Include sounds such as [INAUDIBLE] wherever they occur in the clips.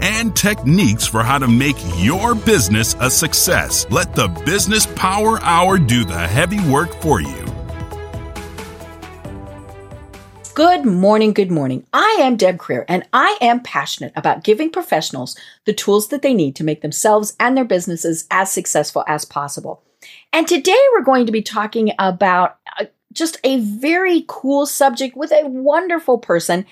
and techniques for how to make your business a success. Let the Business Power Hour do the heavy work for you. Good morning, good morning. I am Deb Creer, and I am passionate about giving professionals the tools that they need to make themselves and their businesses as successful as possible. And today we're going to be talking about uh, just a very cool subject with a wonderful person.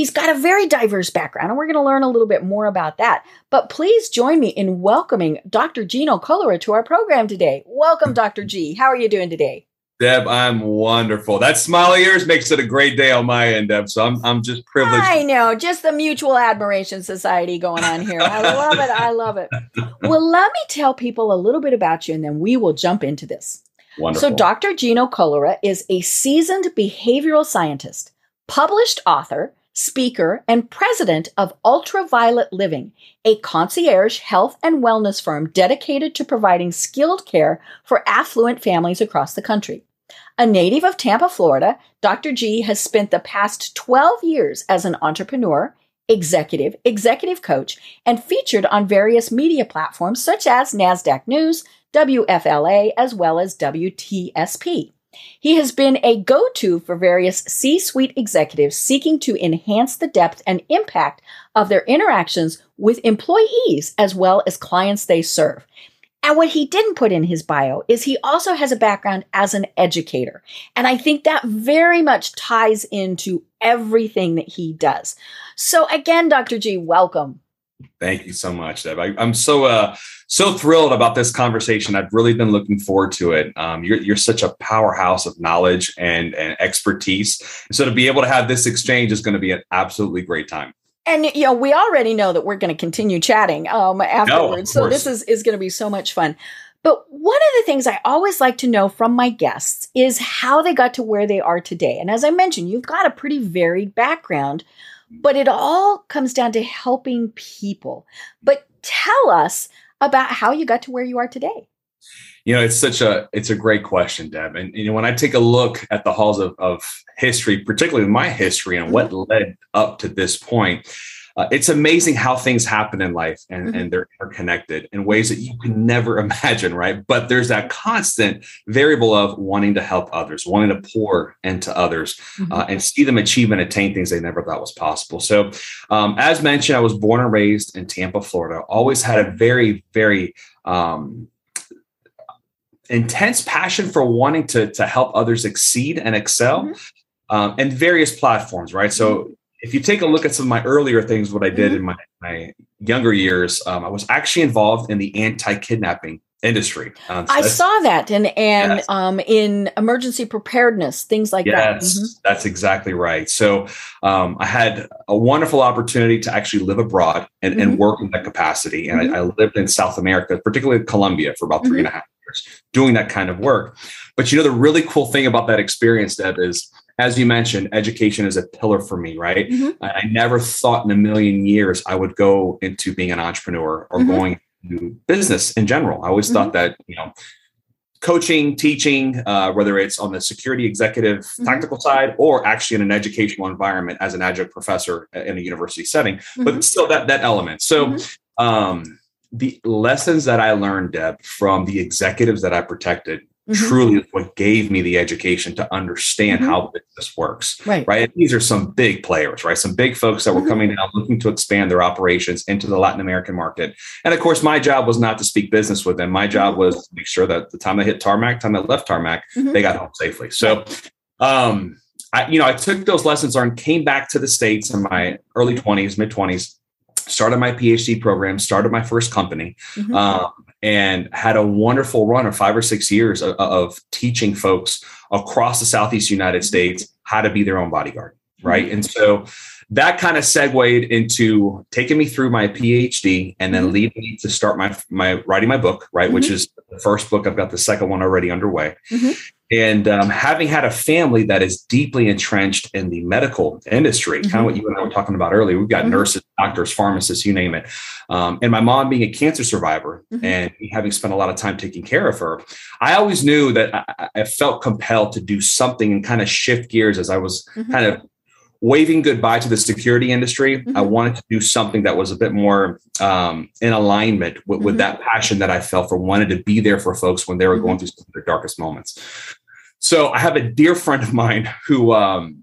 He's got a very diverse background, and we're going to learn a little bit more about that. But please join me in welcoming Dr. Gino Collura to our program today. Welcome, Dr. G. How are you doing today? Deb, I'm wonderful. That smile of yours makes it a great day on my end, Deb. So I'm, I'm just privileged. I know, just the mutual admiration society going on here. I love it. I love it. [LAUGHS] Well, let me tell people a little bit about you, and then we will jump into this. Wonderful. So, Dr. Gino Collura is a seasoned behavioral scientist, published author, speaker, and president of Ultraviolet Living, a concierge health and wellness firm dedicated to providing skilled care for affluent families across the country. A native of Tampa, Florida, Dr. G has spent the past 12 years as an entrepreneur, executive, executive coach, and featured on various media platforms such as NASDAQ News, WFLA, as well as WTSP. He has been a go to for various C suite executives seeking to enhance the depth and impact of their interactions with employees as well as clients they serve. And what he didn't put in his bio is he also has a background as an educator. And I think that very much ties into everything that he does. So again, Dr. G, welcome. Thank you so much, Deb. I, am so uh, so thrilled about this conversation. I've really been looking forward to it. Um, you're you're such a powerhouse of knowledge and and expertise. So to be able to have this exchange is going to be an absolutely great time. And you know, we already know that we're going to continue chatting um, afterwards. No, so this is is going to be so much fun. But one of the things I always like to know from my guests is how they got to where they are today. And as I mentioned, you've got a pretty varied background, but it all comes down to helping people. But tell us about how you got to where you are today. You know, it's such a it's a great question, Deb. And you know, when I take a look at the halls of, of history, particularly my history and what mm-hmm. led up to this point, uh, it's amazing how things happen in life and, mm-hmm. and they're interconnected in ways that you can never [LAUGHS] imagine, right? But there's that constant variable of wanting to help others, wanting to pour into others mm-hmm. uh, and see them achieve and attain things they never thought was possible. So, um, as mentioned, I was born and raised in Tampa, Florida, always had a very, very um, intense passion for wanting to, to help others exceed and excel mm-hmm. um, and various platforms, right? So mm-hmm. If you take a look at some of my earlier things, what I did mm-hmm. in my, my younger years, um, I was actually involved in the anti-kidnapping industry. Um, so I saw that and and yes. um, in emergency preparedness, things like yes, that. Mm-hmm. That's exactly right. So um, I had a wonderful opportunity to actually live abroad and, mm-hmm. and work in that capacity. And mm-hmm. I, I, lived in South America, particularly Colombia, for about three and a half years doing that kind of work. But you know, the really cool thing about that experience, Deb, is as you mentioned, education is a pillar for me, right? Mm-hmm. I, never thought in a million years I would go into being an entrepreneur or mm-hmm. going to business in general. I always mm-hmm. thought that, you know, coaching, teaching, uh, whether it's on the security executive mm-hmm. tactical side or actually in an educational environment as an adjunct professor in a university setting, mm-hmm. but still that that element. So mm-hmm. um, the lessons that I learned, Deb, from the executives that I protected mm-hmm. truly is what gave me the education to understand mm-hmm. how business works. Right. Right. And these are some big players, right? Some big folks that were mm-hmm. coming down looking to expand their operations into the Latin American market. And of course, my job was not to speak business with them. My job mm-hmm. was to make sure that the time they hit tarmac, time they left tarmac, mm-hmm. they got home safely. So um I, you know, I took those lessons learned, came back to the States in my early 20s, mid 20s, started my PhD program, started my first company, mm-hmm. um, and had a wonderful run of five or six years of, of, teaching folks across the Southeast United States how to be their own bodyguard. right? Mm-hmm. And so that kind of segued into taking me through my PhD and then mm-hmm. leading me to start my my writing my book, right? Mm-hmm. Which is the first book. I've got the second one already underway. Mm-hmm. And um, having had a family that is deeply entrenched in the medical industry, kind of what you and I were talking about earlier, we've got mm-hmm. nurses, doctors, pharmacists, you name it. Um, and my mom being a cancer survivor mm-hmm. and having spent a lot of time taking care of her, I always knew that I, I felt compelled to do something and kind of shift gears as I was mm-hmm. kind of waving goodbye to the security industry. Mm-hmm. I wanted to do something that was a bit more um, in alignment with, mm-hmm. with, that passion that I felt for wanted to be there for folks when they were going mm-hmm. through some of their darkest moments. So I have a dear friend of mine who um,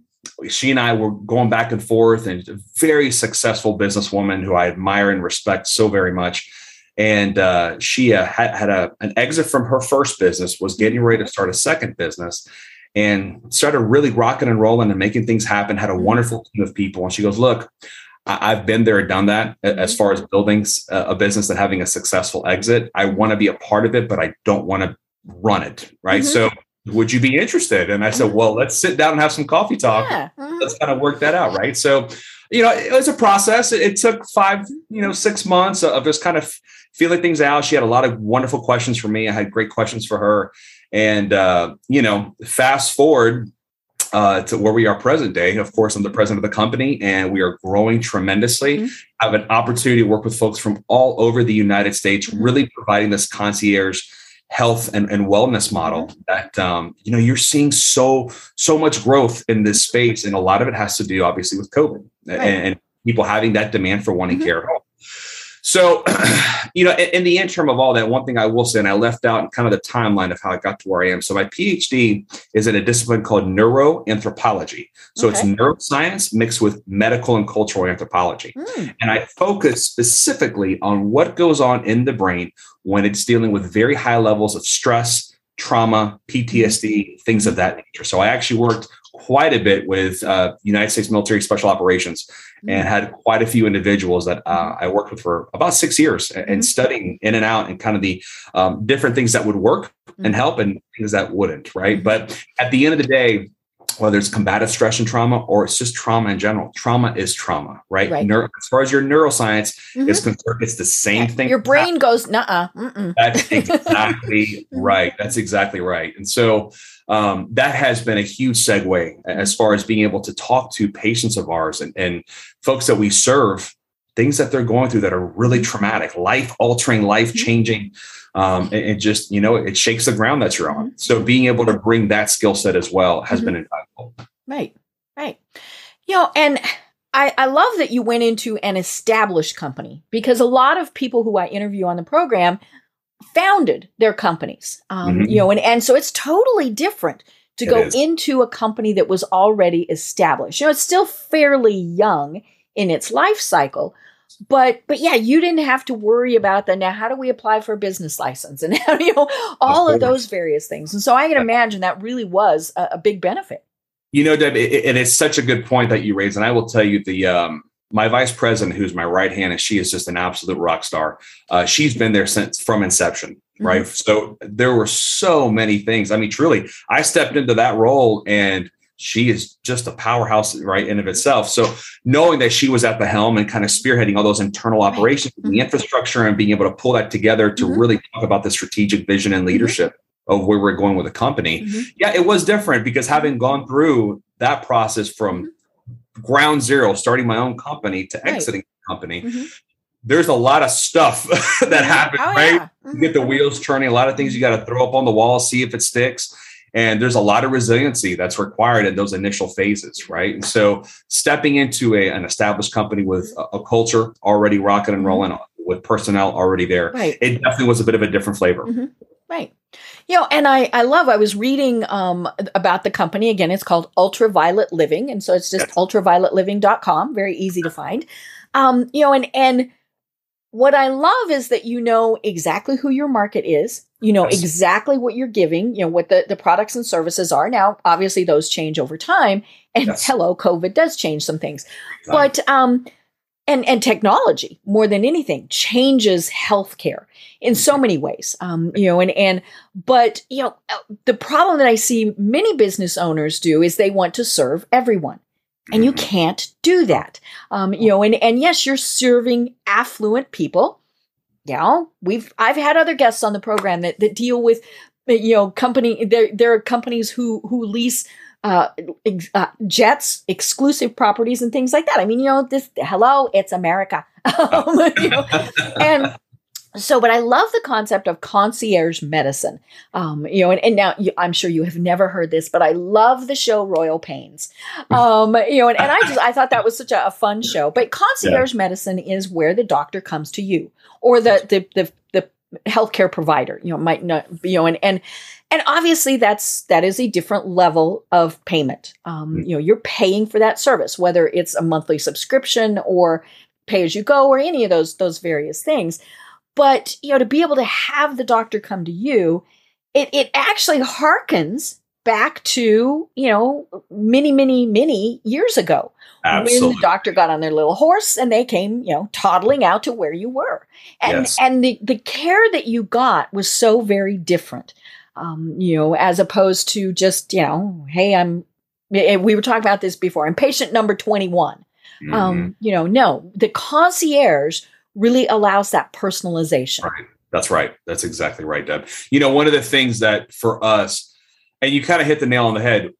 she and I were going back and forth, and a very successful businesswoman who I admire and respect so very much. And uh, she uh, had, had a, an exit from her first business, was getting ready to start a second business and started really rocking and rolling and making things happen. Had a mm-hmm. wonderful team of people. And she goes, Look, I- have been there, done that as far as building a business and having a successful exit. I want to be a part of it, but I don't want to run it. Right. Mm-hmm. So, would you be interested? And I said. Well, let's sit down and have some coffee talk. Yeah. Mm-hmm. Let's kind of work that out. Right. So, you know, it was a process. It took five, you know, six months of just kind of feeling things out. She had a lot of wonderful questions for me. I had great questions for her. And, uh, you know, fast forward uh, to where we are present day. Of course, I'm the president of the company and we are growing tremendously. Mm-hmm. I have an opportunity to work with folks from all over the United States, mm-hmm. really providing this concierge health and, and wellness model mm-hmm. that um, you know you're seeing so so much growth in this space and a lot of it has to do obviously with covid right. and, and, people having that demand for wanting mm-hmm. care at home so, [CLEARS THROAT] you know, in, in, the interim of all that, one thing I will say, and I left out kind of the timeline of how I got to where I am. So, my PhD is in a discipline called neuroanthropology. So, okay. it's neuroscience mixed with medical and cultural anthropology. Mm. And I focus specifically on what goes on in the brain when it's dealing with very high levels of stress, trauma, PTSD, things of that nature. So, I actually worked quite a bit with uh, United States Military Special Operations and mm-hmm. had quite a few individuals that uh, I worked with for about six years and mm-hmm. studying in and out and kind of the um, different things that would work and mm-hmm. help and things that wouldn't, right? But at the end of the day, whether it's combative stress and trauma or it's just trauma in general. Trauma is trauma, right? right. Neuro, as far as your neuroscience mm-hmm. is concerned, it's the same thing. Your brain goes, nah. That's [LAUGHS] exactly right. That's exactly right. And so um, that has been a huge segue as far as being able to talk to patients of ours and, and folks that we serve things that they're going through that are really traumatic, life altering, life changing. Um, and, and, just, you know, it shakes the ground that you're on. So being able to bring that skill set as well has mm-hmm. been invaluable. Right, right. You know, and I, I love that you went into an established company because a lot of people who I interview on the program founded their companies. Um, mm-hmm. You know, and, and so it's totally different to it go is. into a company that was already established. You know, it's still fairly young in its life cycle, but but yeah, you didn't have to worry about the now. How do we apply for a business license [LAUGHS] and how you know all of, of those various things? And so I can imagine that really was a, a big benefit. You know, Deb, it, and it's such a good point that you raised. And I will tell you the um, my vice president, who's my right hand, and she is just an absolute rock star. Uh, she's been there since from inception, mm-hmm. right? Mm-hmm. So there were so many things. I mean, truly, I stepped into that role and she is just a powerhouse right in of itself. So knowing that she was at the helm and kind of spearheading all those internal operations, mm-hmm. the infrastructure, and being able to pull that together to mm-hmm. really talk about the strategic vision and mm-hmm. leadership of where we're going with the company. Mm-hmm. Yeah, it was different because having gone through that process from ground zero, starting my own company to right. exiting the company. Mm-hmm. There's a lot of stuff [LAUGHS] that mm-hmm. happens, oh, right? Yeah. Mm-hmm. You get the wheels turning, a lot of things you got to throw up on the wall, see if it sticks. And there's a lot of resiliency that's required in those initial phases, right? And so stepping into a, an established company with a, a culture already rocking and mm-hmm. rolling, with personnel already there, right. it definitely was a bit of a different flavor. Mm-hmm. Right. You know, and I, I love, I was reading um, about the company. Again, it's called Ultraviolet Living. And so it's just yes. ultravioletliving.com, very easy to find. Um, you know, and, and what I love is that you know exactly who your market is. You know yes. exactly what you're giving, you know, what the, the products and services are. Now, obviously those change over time. And yes. [LAUGHS] hello, COVID does change some things. But um, and and technology more than anything changes healthcare in so many ways um, you know and and but you know uh, the problem that i see many business owners do is they want to serve everyone And you can't do that. Um, you know, and, and yes, you're serving affluent people. You know, we've I've had other guests on the program that, that deal with you know company there there are companies who who lease uh, ex- uh, jets, exclusive properties, and things like that. I mean, you know, this hello, it's America, um, [LAUGHS] you know, and so but i love the concept of concierge medicine. Um, you know and, and now you, i'm sure you have never heard this but i love the show royal pains. Um, you know and, and i just i thought that was such a, a fun show. But concierge yeah. medicine is where the doctor comes to you or the the the, the healthcare provider you know might not you know and and and obviously that's that is a different level of payment um, mm. you know you're paying for that service whether it's a monthly subscription or pay as you go or any of those those various things but you know to be able to have the doctor come to you it it actually harkens back to you know many many many years ago Absolutely. when the doctor got on their little horse and they came you know toddling out to where you were and yes. and the the care that you got was so very different um, you know, as opposed to just, you know, hey, I'm, we were talking about this before, I'm patient number 21. Mm-hmm. Um, you know, no, the concierge really allows that personalization. Right. That's right. That's exactly right, Deb. You know, one of the things that for us, and you kind of hit the nail on the head,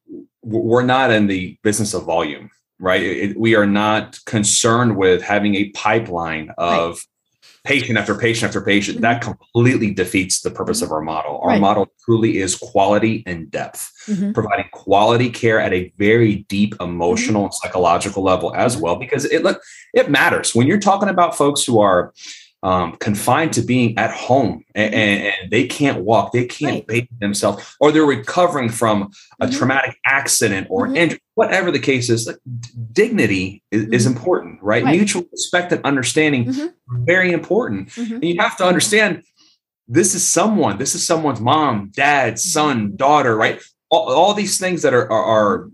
we're not in the business of volume, right? It, we are not concerned with having a pipeline of right patient after patient after patient, mm-hmm. that completely defeats the purpose of our model. Our right. model truly is quality and depth, mm-hmm. providing quality care at a very deep emotional mm-hmm. and psychological level as well, because it look it matters when you're talking about folks who are um, confined to being at home and, mm-hmm. and, they can't walk, they can't right. bathe themselves, or they're recovering from a mm-hmm. traumatic accident or mm-hmm. injury, whatever the case is, like, dignity is, is mm-hmm. important, right? right? Mutual respect and understanding, mm-hmm. very important. Mm-hmm. And you have to understand this is someone, this is someone's mom, dad, son, daughter, right? All, all these things that are, are, are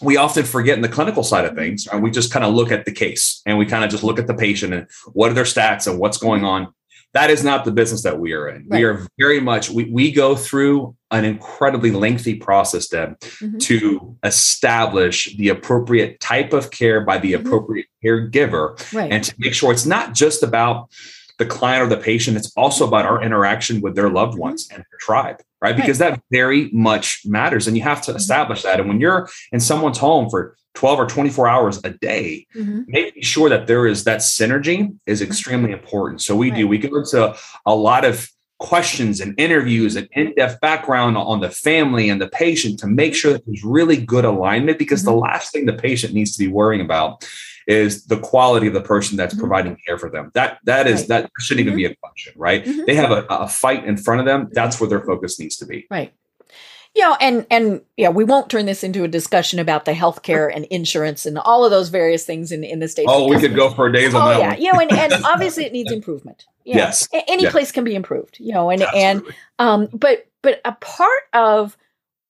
we often forget in the clinical side of things and we just kind of look at the case and we kind of just look at the patient and what are their stats and what's going on that is not the business that we are in right. we are very much we, we go through an incredibly lengthy process deb mm-hmm. to establish the appropriate type of care by the mm-hmm. appropriate caregiver right. and to make sure it's not just about the client or the patient it's also about our interaction with their loved mm-hmm. ones mm-hmm. and their tribe right? Because right. that very much matters. And you have to mm-hmm. establish that. And when you're in someone's home for 12 or 24 hours a day, mm-hmm. making sure that there is that synergy is mm-hmm. extremely important. So we right. do, we go into a lot of questions and interviews and in-depth background on the family and the patient to make sure that there's really good alignment because mm-hmm. the last thing the patient needs to be worrying about is the quality of the person that's mm-hmm. providing care for them. That that is right. that shouldn't even mm-hmm. be a question, right? Mm-hmm. They have a, a fight in front of them. That's where their focus needs to be. Right. Yeah, and and yeah, we won't turn this into a discussion about the healthcare and insurance and all of those various things in, in the state. Oh, we could go for days on oh, that. Yeah, one. you know, and, and [LAUGHS] obviously it needs improvement. Yeah. Yes, any yes. place can be improved. You know, and Absolutely. and um, but but a part of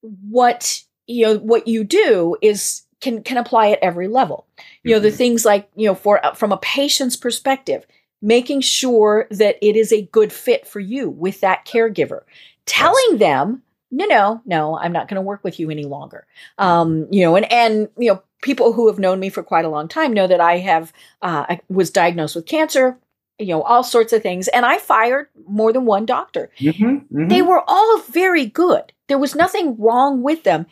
what you know what you do is can can apply at every level. You know, mm-hmm. the things like, you know, for uh, from a patient's perspective, making sure that it is a good fit for you with that caregiver. Telling them, no, no, no, I'm not going to work with you any longer. Um, you know, and and you know, people who have known me for quite a long time know that I have uh, I was diagnosed with cancer you know all sorts of things and i fired more than one doctor mm-hmm, mm-hmm. they were all very good there was nothing wrong with them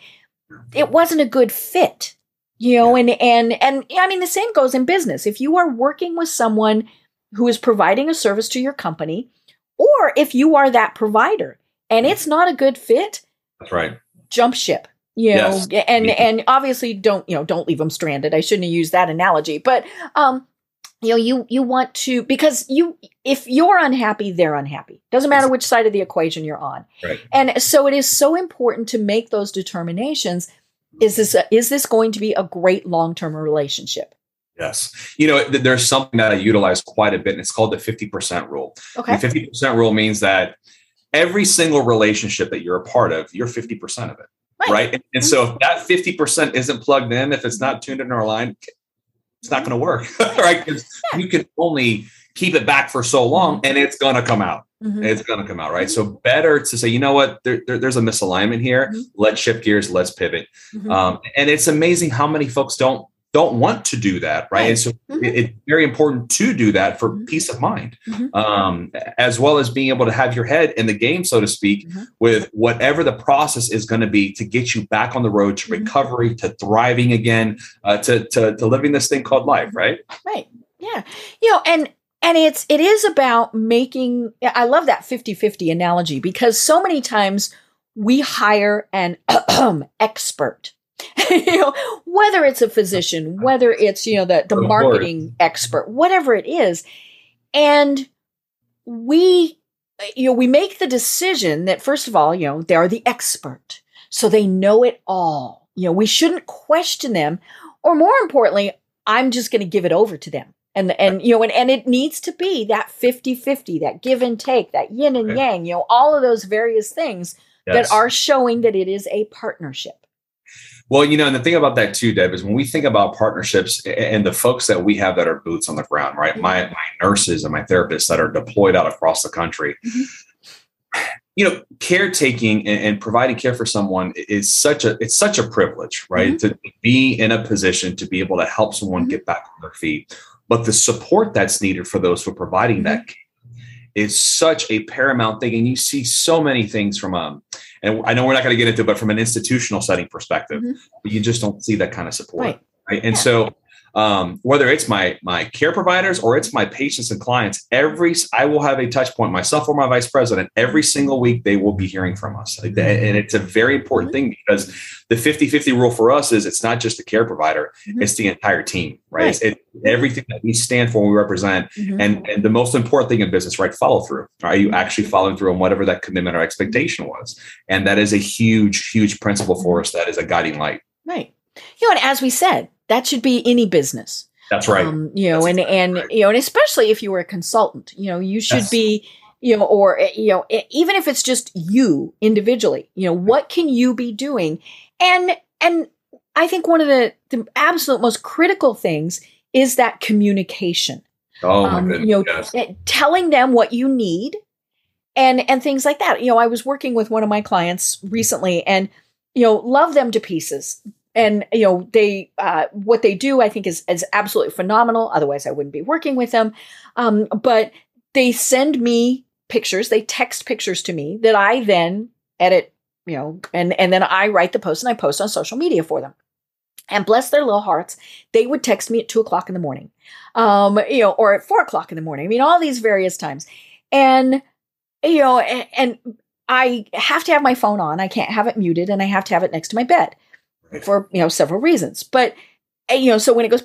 it wasn't a good fit you know and and and i mean the same goes in business. If you are working with someone who is providing a service to your company or if you are that provider and it's not a good fit that's right. jump ship you know yes. and and obviously don't you know don't leave them stranded. I shouldn't have used that analogy but um you know you you want to because you if you're unhappy they're unhappy. Doesn't matter which side of the equation you're on. Right. and so it is so important to make those determinations. Is this a, is this going to be a great long-term relationship? Yes. You know there's something that i utilize quite a bit and it's called the 50% rule. Okay. the 50% rule means that every single relationship that you're a part of you're 50% of it. Right, right? And, and, mm-hmm. so if that 50% isn't plugged in if it's not tuned in or line it's not going to work [LAUGHS] right because you can only keep it back for so long and it's going to come out Mm-hmm. It's going to come out, right? So better to say, you know what, there, there, there's a misalignment here. Mm-hmm. Let's shift gears. Let's pivot. Mm-hmm. Um, and it's amazing how many folks don't don't want to do that, right? And so mm-hmm. it, it's very important to do that for mm-hmm. peace of mind, mm-hmm. um, as well as being able to have your head in the game, so to speak, mm-hmm. with whatever the process is going to be to get you back on the road to mm-hmm. recovery, to thriving again, uh, to, to to living this thing called life, mm-hmm. right? Right. Yeah. You know, and and it's it is about making i love that 50-50 analogy because so many times we hire an [CLEARS THROAT] expert [LAUGHS] you know, whether it's a physician, whether it's, you know, the, the marketing expert, whatever it is. And we, you know, we make the decision that first of all, you know, they're the expert. So they know it all. You know, we shouldn't question them. Or more importantly, I'm just going to give it over to them. And, and you know and, and it needs to be that 50-50 that give and take that yin and yang you know all of those various things yes. that are showing that it is a partnership well, you know, and the thing about that too, Deb, is when we think about partnerships and the folks that we have that are boots on the ground, right? My my nurses and my therapists that are deployed out across the country. Mm-hmm. You know, caretaking and, and, providing care for someone is such a it's such a privilege, right? Mm-hmm. To be in a position to be able to help someone mm-hmm. get back on their feet. But the support that's needed for those who are providing that mm-hmm. care is such a paramount thing. And you see so many things from um, and I know we're not going to get into it, but from an institutional setting perspective, mm-hmm. you just don't see that kind of support. Right. right? And yeah. so um, whether it's my my care providers or it's my patients and clients every i will have a touch point myself or my vice president every single week they will be hearing from us. And it's a very important mm-hmm. thing because the 50-50 rule for us is it's not just the care provider mm-hmm. it's the entire team right, right. It's, it, everything that we stand for and we represent mm-hmm. and and the most important thing in business right? Follow through. Are you actually following through on whatever that commitment or expectation was? And that is a huge huge principle for us that is a guiding light. Right you know and as we said that should be any business. That's right. Um, you know, That's and and right. you know, and especially if you were a consultant, you know, you should yes. be, you know, or eh, you know, eh, even if it's just you individually, you know, what can you be doing? And and I think one of the the absolute most critical things is that communication. Oh my um, goodness. You know, yes. Eh, telling them what you need and and things like that. You know, I was working with one of my clients recently and you know, love them to pieces and you know they uh, what they do i think is, is absolutely phenomenal. Otherwise i wouldn't be working with them. Um, but they send me pictures. They text pictures to me that i then edit you know and and then i write the post and i post on social media for them. And bless their little hearts they would text me at two o'clock in the morning. Um, you know or at four o'clock in the morning. I mean all these various times. And you know and, and i have to have my phone on. I can't have it muted and i have to have it next to my bed for you know several reasons. But you know, so when it goes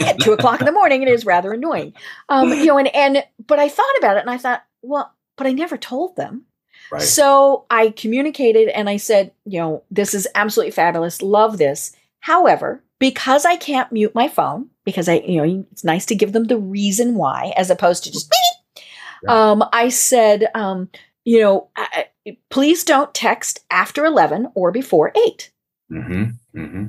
at two o'clock in the morning, it is rather annoying. Um, you know, and and but I thought about it and I thought, well, but I never told them. Right. So I communicated and I said, you know, this is absolutely fabulous. Love this. However, because I can't mute my phone, because I, you know, it's nice to give them the reason why as opposed to just, yeah. [LAUGHS] um, I said, um, you know, please don't text after 11 or before 8 mm-hmm. Mm-hmm.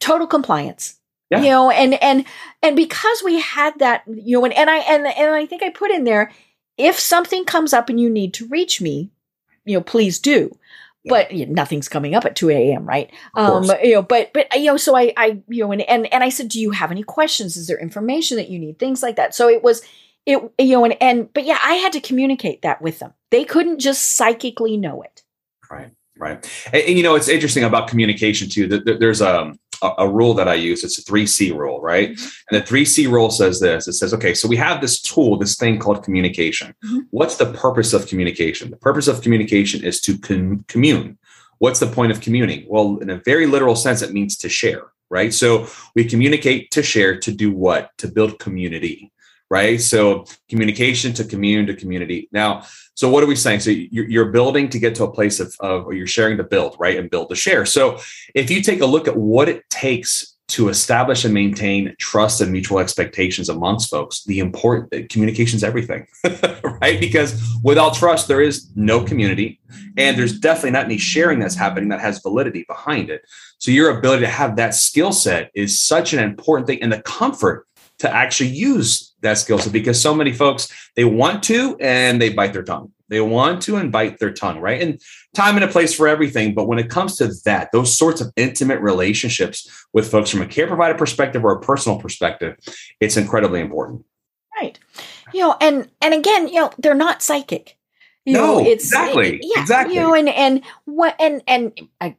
total compliance yeah. you know and and and because we had that you know and, and i and, and i think i put in there if something comes up and you need to reach me you know please do yeah. but you know, nothing's coming up at 2 a.m right um you know but but you know so i i you know and, and and i said do you have any questions is there information that you need things like that so it was it you know and, and but yeah i had to communicate that with them. They couldn't just psychically know it. Right right. And, and you know it's interesting about communication too that there's a, a, a rule that i use it's a 3c rule right? Mm-hmm. and the 3c rule says this it says okay so we have this tool this thing called communication. Mm-hmm. what's the purpose of communication? The purpose of communication is to com- commune. What's the point of communing? Well in a very literal sense it means to share right? So we communicate to share to do what? To build community right? So communication to commune to community. Now, so what are we saying? So you're, you're building to get to a place of, of, or you're sharing to build, right? And build to share. So if you take a look at what it takes to establish and maintain trust and mutual expectations amongst folks, the important communication is everything, [LAUGHS] right? Because without trust, there is no community, and there's definitely not any sharing that's happening that has validity behind it. So your ability to have that skill set is such an important thing, and the comfort to actually use that skill set because so many folks they want to and they bite their tongue They want to and bite their tongue, right? And time and a place for everything. But when it comes to that, those sorts of intimate relationships with folks from a care provider perspective or a personal perspective, it's incredibly important. Right. You know, and and again, you know, they're not psychic. You no, know, it's exactly, yeah, exactly. You know, and and what and and I,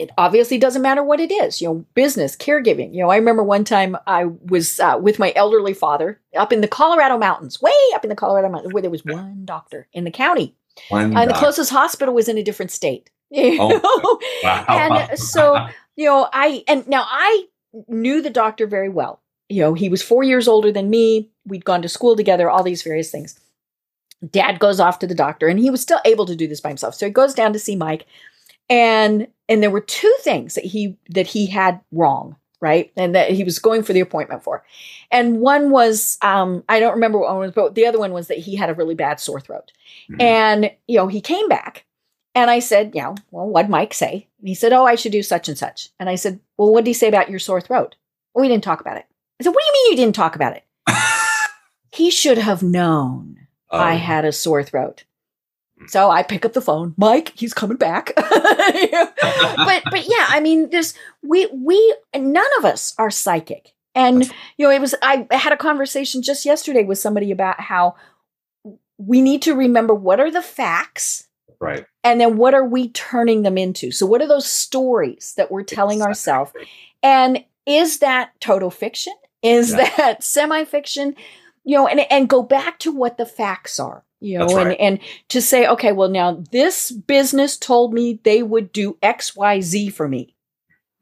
it obviously doesn't matter what it is. You know, business, caregiving. You know, I remember one time I was uh, with my elderly father up in the Colorado mountains, way up in the Colorado mountains, where there was one doctor in the county, One and the closest hospital was in a different state. [LAUGHS] You Oh, wow. and so you know i and now i knew the doctor very well you know he was four years older than me we'd gone to school together all these various things dad goes off to the doctor and he was still able to do this by himself so he goes down to see mike and and there were two things that he that he had wrong right and that he was going for the appointment for and one was um i don't remember what one was but the other one was that he had a really bad sore throat Mhm. and, you know, he came back and I said, you know, well, what'd Mike say? And he said, oh, I should do such and such. And I said, well, what did he say about your sore throat? Well, we didn't talk about it. I said, what do you mean you didn't talk about it? [LAUGHS] He should have known I Um, had a sore throat. So I pick up the phone. Mike, he's coming back. [LAUGHS] but but yeah, I mean, there's we we none of us are psychic. And you know, it was I had a conversation just yesterday with somebody about how we need to remember what are the facts right. and then what are we turning them into? So what are those stories that we're telling ourselves? And is that total fiction? Is Yeah. that [LAUGHS] semi-fiction? You know, and and go back to what the facts are. You know, That's and right. and to say, okay, well now this business told me they would do XYZ for me.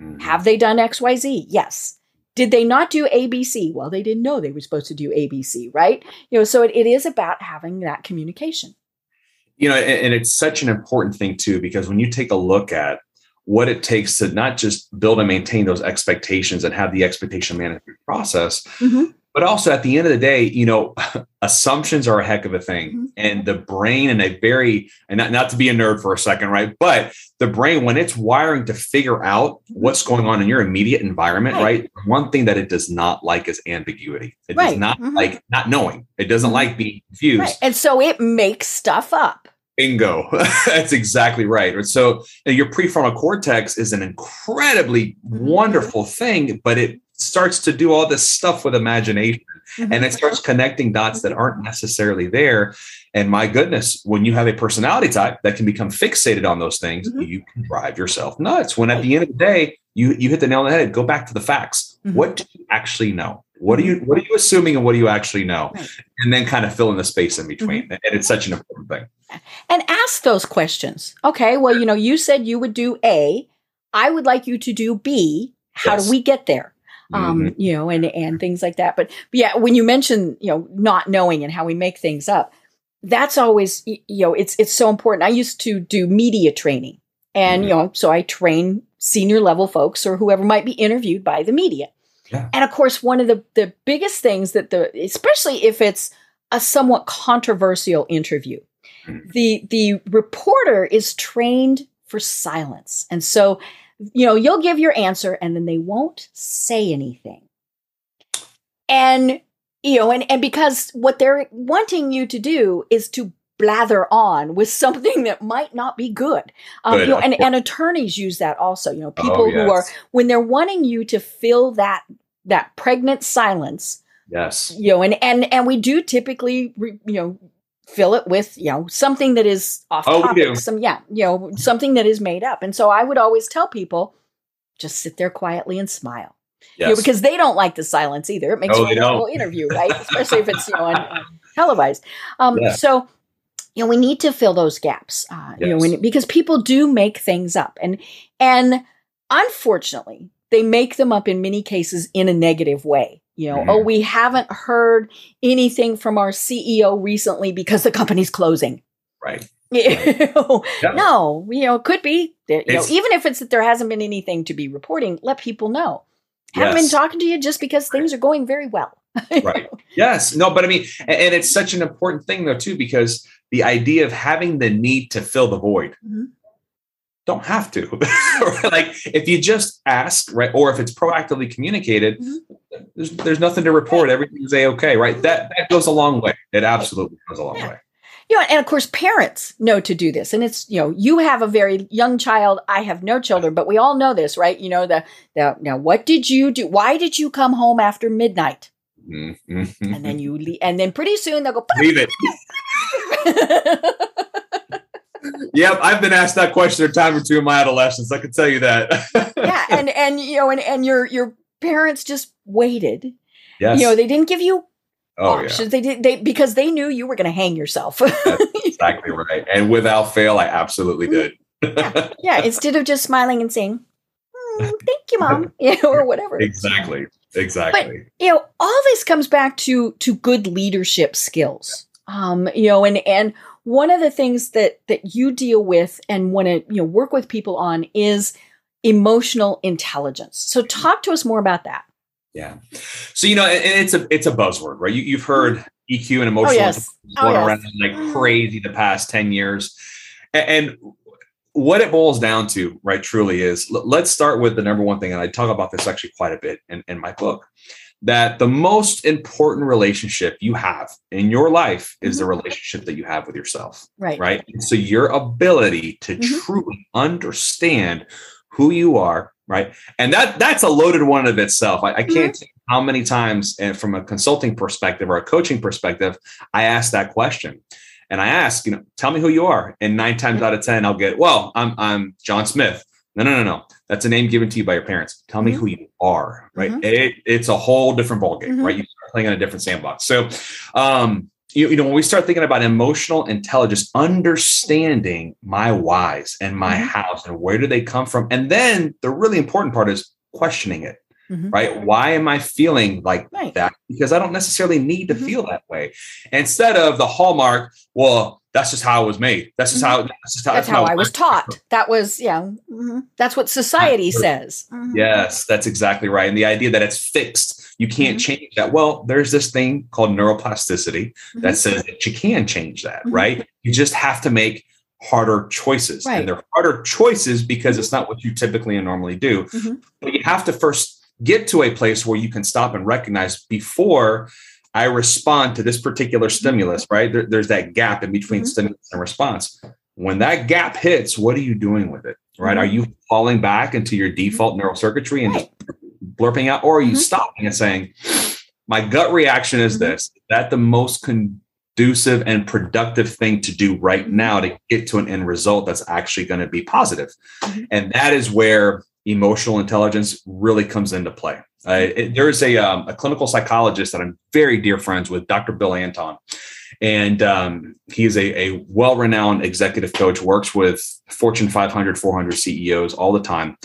Mhm. Have they done XYZ? Yes. Did they not do ABC? Well, they didn't know they were supposed to do ABC, right? You know, so it, it is about having that communication. you know and, and it's such an important thing too because when you take a look at what it takes to not just build and maintain those expectations and have the expectation management process Mhm. But also at the end of the day you know [LAUGHS] assumptions are a heck of a thing Mhm. and the brain and a very and not, not to be a nerd for a second right but the brain when it's wiring to figure out what's going on in your immediate environment Right. right, one thing that it does not like is ambiguity it Right. does not Mhm. like not knowing it doesn't Mhm. like being confused Right. And so it makes stuff up. Bingo. [LAUGHS] That's exactly right. So your prefrontal cortex is an incredibly Mm-hmm. wonderful thing, but it starts to do all this stuff with imagination Mm-hmm. and it starts connecting dots that aren't necessarily there. And my goodness, when you have a personality type that can become fixated on those things, Mhm. you can drive yourself nuts. When at the end of the day, you you hit the nail on the head. Go back to the facts. Mhm. What do you actually know? What are you what are you assuming and what do you actually know? Right. And then kind of fill in the space in between. Mm-hmm. And it's such an important thing. and ask those questions. Okay, well, you know, you said you would do A. I would like you to do B. How Yes. do we get there? Um, Mhm. you know, and and things like that. But, but yeah, when you mention, you know, not knowing and how we make things up, that's always you know, it's it's so important. I used to do media training. And Mhm. you know, so I train senior level folks or whoever might be interviewed by the media. Yeah. And of course, one of the the biggest things that the especially if it's a somewhat controversial interview, Mhm. the the reporter is trained for silence. And so, you know, you'll give your answer and then they won't say anything. And you know, and, and because what they're wanting you to do is to blather on with [LAUGHS] something that might not be good. Um, Good, you know, and, and attorneys use that also. You know, people Oh, who are when they're wanting you to fill that that pregnant silence, Yes. you know, and and and we do typically, re, you know, fill it with you know something that is off Oh, we topic, do. some yeah, you know, something that is made up. And so I would always tell people, just sit there quietly and smile, you know, because they don't like the silence either. It makes for a horrible interview, [LAUGHS] right? Especially if it's you know on, on televised. Um, Yeah. So you know we need to fill those gaps, uh, you know, when, because people do make things up, and and unfortunately they make them up in many cases in a negative way. You know, Mhm. oh, we haven't heard anything from our CEO recently because the company's closing. Right. [LAUGHS] Yeah. No, you know, it could be that, you know, even if it's that there hasn't been anything to be reporting, let people know. Haven't been talking to you just because things are going very well. [LAUGHS] Right. Yes. No, but I mean, a- and it's such an important thing though, too, because the idea of having the need to fill the void. Mhm. Don't have to. [LAUGHS] like if you just ask, right, or if it's proactively communicated, Mhm. there's there's nothing to report. Everything's a okay, right? That that goes a long way. It absolutely goes a long Yeah. way. you know, and of course, parents know to do this. And it's, you know, you have a very young child. I have no children, but we all know this, right? You know, the, the now, what did you do? Why did you come home after midnight? Mm-hmm. And then you leave, and then pretty soon they'll go, leave it. [LAUGHS] [LAUGHS] yep, I've been asked that question a time or two in my adolescence. I can tell you that. [LAUGHS] yeah, and and you know, and and your your parents just waited. Yes. You know, they didn't give you oh, options. Yeah. They did they because they knew you were going to hang yourself. [LAUGHS] exactly right. And without fail, I absolutely did. yeah. yeah. [LAUGHS] Instead of just smiling and saying, mm, "Thank you, mom," you know, or whatever. Exactly. Exactly. But you know, all this comes back to to good leadership skills. Um, you know, and and one of the things that that you deal with and want to you know work with people on is emotional intelligence. So talk to us more about that. Yeah. So you know, it's a it's a buzzword, right? You, you've heard. EQ and emotional oh, yes. going oh, around yes. like crazy the past ten years, and, and what it boils down to, right, truly is let's start with the number one thing, and I talk about this actually quite a bit in, in my book. That the most important relationship you have in your life is mm-hmm. the relationship that you have with yourself. Right. Right. so your ability to mm-hmm. truly understand who you are, right? And that that's a loaded one of itself. I, I can't mm-hmm. how many times, and from a consulting perspective or a coaching perspective, I ask that question. And I ask, you know, tell me who you are. And nine times mm-hmm. out of 10, I'll get, well, I'm I'm John Smith. No, no, no, no. That's a name given to you by your parents. Tell me mm-hmm. who you are, right? Mm-hmm. It, it's a whole different ballgame, mm-hmm. right? You start playing in a different sandbox. So um, you, you know, when we start thinking about emotional intelligence, understanding my whys and my mm-hmm. hows and where do they come from? And then the really important part is questioning it. Mm-hmm. Right? Why am I feeling like right. that? Because I don't necessarily need to mm-hmm. feel that way. Instead of the hallmark, well, that's just how it was made. That's just how. Mm-hmm. That's, just how, that's, that's how, how, I was taught. That was yeah. Mm-hmm. That's what society says. Mm-hmm. Yes, that's exactly right. And the idea that it's fixed, you can't mm-hmm. change that. Well, there's this thing called neuroplasticity that mm-hmm. says that you can change that. Mm-hmm. Right? You just have to make harder choices, right. and they're harder choices because it's not what you typically and normally do. But you have to first get to a place where you can stop and recognize before I respond to this particular stimulus, right? There, there's that gap in between mm-hmm. stimulus and response. When that gap hits, what are you doing with it? Right? Mm-hmm. Are you falling back into your default neural circuitry and just blurping out, or are you mm-hmm. stopping and saying, my gut reaction is mm-hmm. this? Is that the most conducive and productive thing to do right mm-hmm. now to get to an end result that's actually going to be positive? Mm-hmm. And that is where emotional intelligence really comes into play. Uh, it, there is a, um, a clinical psychologist that I'm very dear friends with, Dr. Bill Anton. And um, he is a, a well renowned executive coach, works with Fortune 500, 400 CEOs all the time.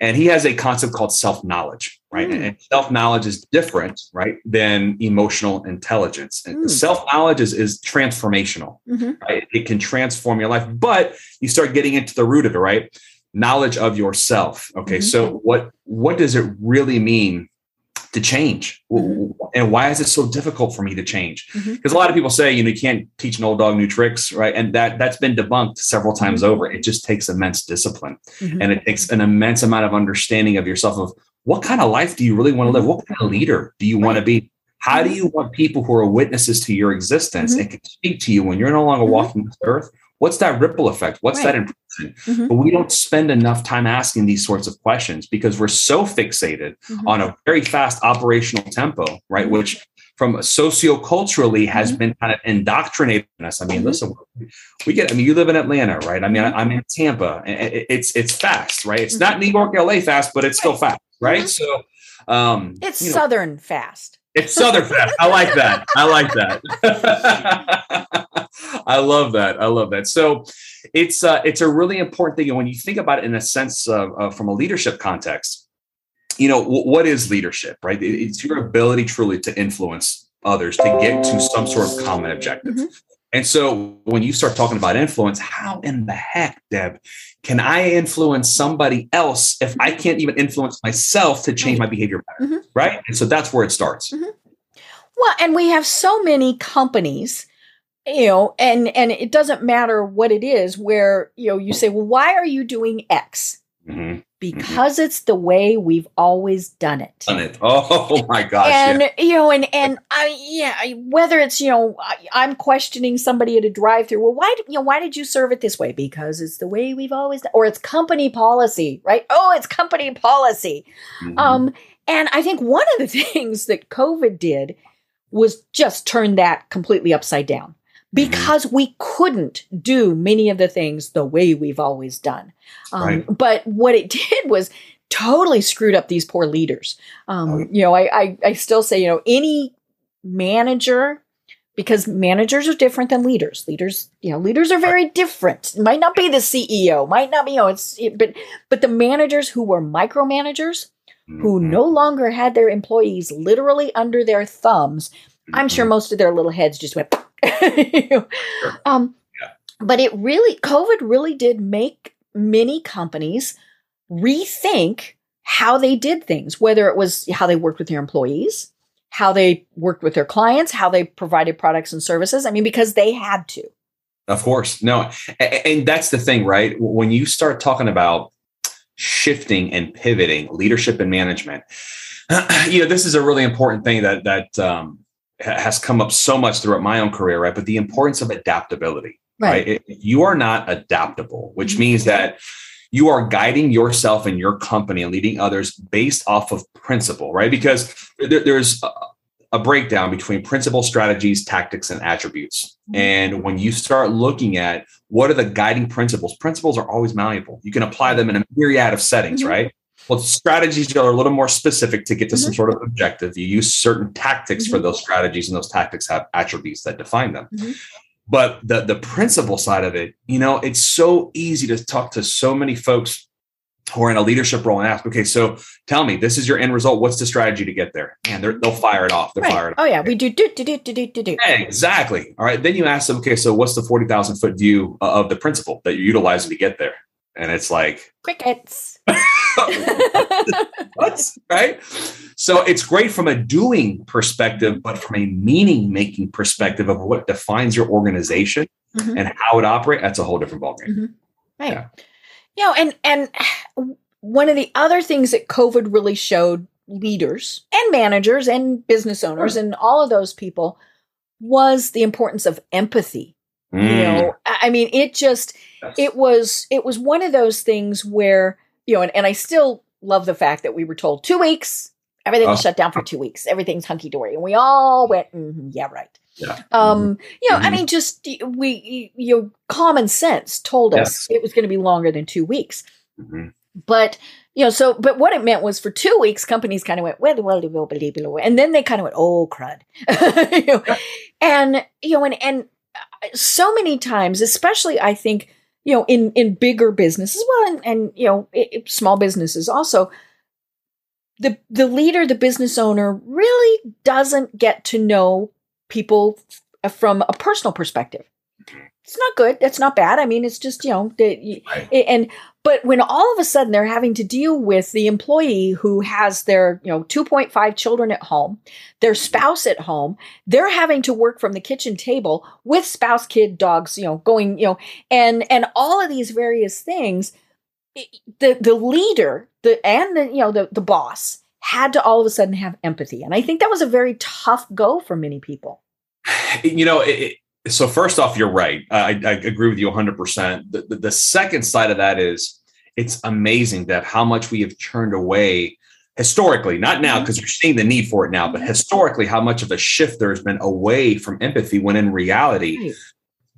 And he has a concept called self knowledge, right? Mm. And self knowledge is different, right, than emotional intelligence. And mm. self knowledge is, is transformational, mm-hmm. right? It can transform your life, but you start getting into the root of it, right? Knowledge of yourself okay? Mm-hmm. so what what does it really mean to change? Mm-hmm. and why is it so difficult for me to change? Because mm-hmm. a lot of people say you know you can't teach an old dog new tricks right? And that that's been debunked several times mm-hmm. over. It just takes immense discipline. Mm-hmm. and it takes an immense amount of understanding of yourself of what kind of life do you really want to live what kind of leader do you want to be? How do you want people who are witnesses to your existence and can speak to you when you're no longer walking this earth What's that ripple effect? What's right. that impression? Mm-hmm. But we don't spend enough time asking these sorts of questions because we're so fixated mm-hmm. on a very fast operational tempo, right? Mm-hmm. Which from socioculturally has mm-hmm. been kind of indoctrinated in us. I mean, mm-hmm. listen, we get, I mean, you live in Atlanta, right? I mean, I, am in Tampa. and It's, it's fast, right? It's not New York, LA fast, but it's still fast, right? So, um, it's Southern know, fast. It's Southern fast. I like that. I like that. [LAUGHS] I love that. I love that. So it's uh, it's a really important thing. And when you think about it in a sense of, uh, from a leadership context, you know, w- what is leadership, right? It's your ability truly to influence others to get to some sort of common objective. Mm-hmm. And so when you start talking about influence, how in the heck, Deb, can I influence somebody else if I can't even influence myself to change my behavior better? Mm-hmm. Right. And so that's where it starts. Mm-hmm. Well, and we have so many companies you know and and it doesn't matter what it is where you know you say well why are you doing x Mhm. because it's the way we've always done it. Done it. Oh [LAUGHS] my gosh. and yeah. you know, and and I yeah, whether it's you know, I, I'm questioning somebody at a drive-through. Well, why did- you know why did you serve it this way? Because it's the way we've always done, or it's company policy, right? Oh, it's company policy. Mhm. Um, and I think one of the [LAUGHS] things that COVID did was just turn that completely upside down because we couldn't do many of the things the way we've always done. Um, Right. But what it [LAUGHS] did was totally screwed up these poor leaders. Um, Oh. You know, I, I I still say you know any manager because managers are different than leaders. Leaders, you know, leaders are very different. Might not be the CEO, might not be, you know, it's it, but but the managers who were micromanagers who Mhm. no longer had their employees literally under their thumbs, I'm sure Mhm. most of their little heads just went. [LAUGHS] Sure. um, Yeah. But it really, COVID really did make many companies rethink how they did things, whether it was how they worked with their employees, how they worked with their clients, how they provided products and services. I mean, because they had to. Of course. No. And that's the thing, right? When you start talking about shifting and pivoting leadership and management, [CLEARS THROAT] you know, this is a really important thing that that um, has come up so much throughout my own career, right? But the importance of adaptability, right? It- you are not adaptable, which Mhm. means that you are guiding yourself and your company and leading others based off of principle, right? Because there- there's a, a breakdown between principle, strategies, tactics, and attributes. Mhm. And when you start looking at what are the guiding principles, principles are always malleable. You can apply them in a myriad of settings, Mhm. right? Well, strategies are a little more specific to get to some Mhm. sort of objective. You use certain tactics for Mhm. those strategies, and those tactics have attributes that define them. Mhm. But the the principle side of it, you know, it's so easy to talk to so many folks who are in a leadership role and ask, okay, so tell me, this is your end result. What's the strategy to get there? And they'll fire it off. They're fire Right. it Oh yeah, we do do do do do do do. do. Exactly. All right. Then you ask them, okay, so what's the 40,000 foot view uh, of the principle that you're utilizing to get there? And it's like, Crickets. [LAUGHS] what? Right. So it's great from a doing perspective, but from a meaning making perspective of what defines your organization Mhm. and how it operates, that's a whole different ballgame. Right. Yeah. You know, and and [SIGHS] one of the other things that COVID really showed leaders and managers and business owners and all of those people was the importance of empathy. You Mm, know, I I mean, it just yes. it was it was one of those things where you know, and, and I still love the fact that we were told two weeks, everything was Oh. shut down for two weeks, everything's hunky dory, and we all went, "Mhm, yeah, right. Yeah. Um, you know, I Mhm. mean, just we, you know, common sense told us Yes. it was going to be longer than two weeks. Mhm. But you know, so but what it meant was for two weeks, companies kind of went well, well, well, blah," and then they kind of went, oh crud, [LAUGHS] you know, and you know, and and uh, so many times, especially I think you know in in bigger businesses, well, and and you know, i i- small businesses also. The, the leader, the business owner really doesn't get to know people f- from a personal perspective. It's not good. That's not bad. I mean, it's just, you know, Right. and but when all of a sudden they're having to deal with the employee who has their you know 2.5 children at home their mm-hmm. spouse at home they're having to work from the kitchen table with spouse kid dogs you know going you know and and all of these various things it- the the leader the and the you know the the boss had to all of a sudden have empathy and i think that was a very tough go for many people you know, it- so first off, you're right. I, I agree with you 100%. The, the, the second side of that is it's amazing that how much we have turned away historically, not now because you're seeing the need for it now, but Mhm. historically, how much of a shift there's been away from empathy when in reality,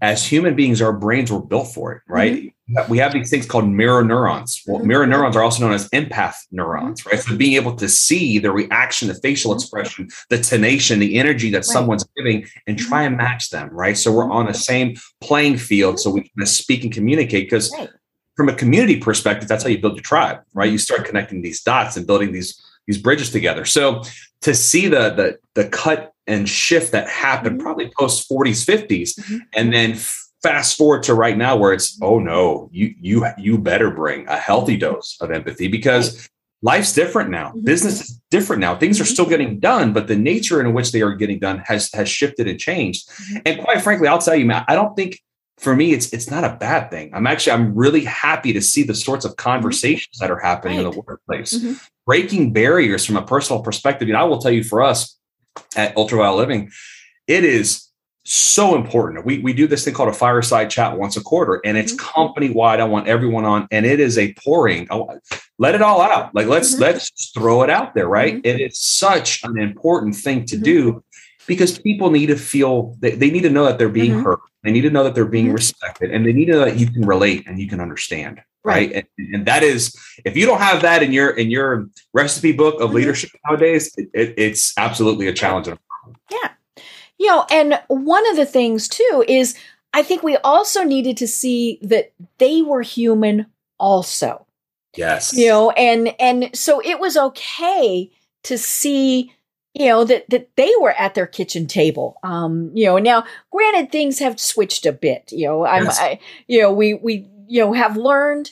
as human beings, our brains were built for it, right? We have these things called mirror neurons. Well, Mhm. mirror neurons are also known as empath neurons, right? So being able to see the reaction, the facial Mhm. expression, the tonation, the energy that Right. someone's giving, and try and match them, right? So we're on the same playing field, so we can speak and communicate. Because Right. from a community perspective, that's how you build your tribe, right? You start connecting these dots and building these these bridges together. So to see the the the cut and shift that happened Mhm. probably post 40s, 50s, Mhm. and then fast forward to right now where it's oh no, you you you better bring a healthy dose of empathy because life's different now. Mhm. Business is different now. Things are Mhm. still getting done, but the nature in which they are getting done has has shifted and changed. Mhm. And quite frankly, I'll tell you, man, I don't think for me, it's it's not a bad thing. I'm actually I'm really happy to see the sorts of conversations mm-hmm. that are happening right. in the workplace, mm-hmm. breaking barriers from a personal perspective. And I will tell you, for us at Ultraviolet Living, it is so important. We we do this thing called a fireside chat once a quarter, and it's mm-hmm. company wide. I want everyone on, and it is a pouring. let it all out. Like let's mm-hmm. let's throw it out there, right? Mm-hmm. It is such an important thing to mm-hmm. do because people need to feel they, they need to know that they're being mm-hmm. heard they need to know that they're being mm-hmm. respected and they need to know that you can relate and you can understand right, right? And, and, that is if you don't have that in your in your recipe book of leadership nowadays it, it, it's absolutely a challenge yeah you know and one of the things too is i think we also needed to see that they were human also. Yes. You know and and so it was okay to see you know that that they were at their kitchen table. Um you know now granted things have switched a bit you know i'm yes. I, you know we we you know have learned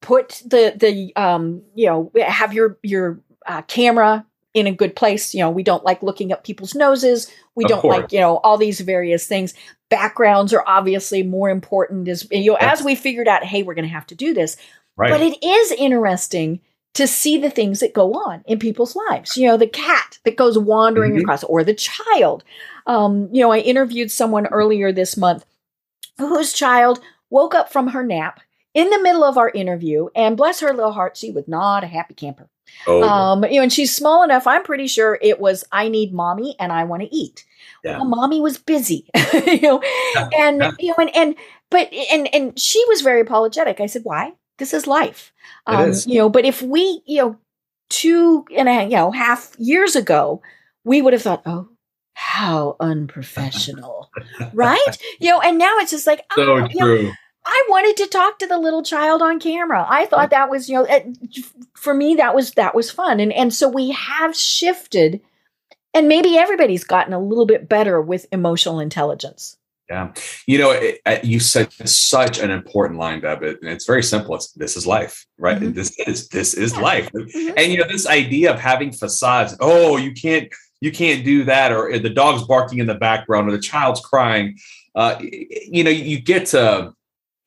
put the the um you know have your your uh, camera in a good place. You know we don't like looking at people's noses we of don't course. like you know all these various things backgrounds are obviously more important as you know as we figured out hey we're going to have to do this right. but it is interesting to see the things that go on in people's lives. You know, the cat that goes wandering mm-hmm. across, or the child. Um, you know, I interviewed someone earlier this month whose child woke up from her nap in the middle of our interview, and bless her little heart, she was not a happy camper. Oh. Um, you know, and she's small enough. I'm pretty sure it was I need mommy and I want to eat. Yeah. Well, mommy was busy, [LAUGHS] you know, yeah. and yeah. you know, and and but and and she was very apologetic. I said, "Why? This is life." Um, you know, but if we, you know, two and a you know half years ago, we would have thought, oh, how [LAUGHS] unprofessional, right? You know, and now it's just like, so oh, true. You know, I wanted to talk to the little child on camera. I thought that was, you know, for me that was that was fun, and and so we have shifted, and maybe everybody's gotten a little bit better with emotional intelligence. Yeah. You know, it, it, you said such an important line, Deb. and it's very simple. It's this is life, right? Mm-hmm. This is this is life. Mm-hmm. And you know, this idea of having facades, oh, you can't you can't do that, or the dog's barking in the background, or the child's crying. Uh, you know, you get to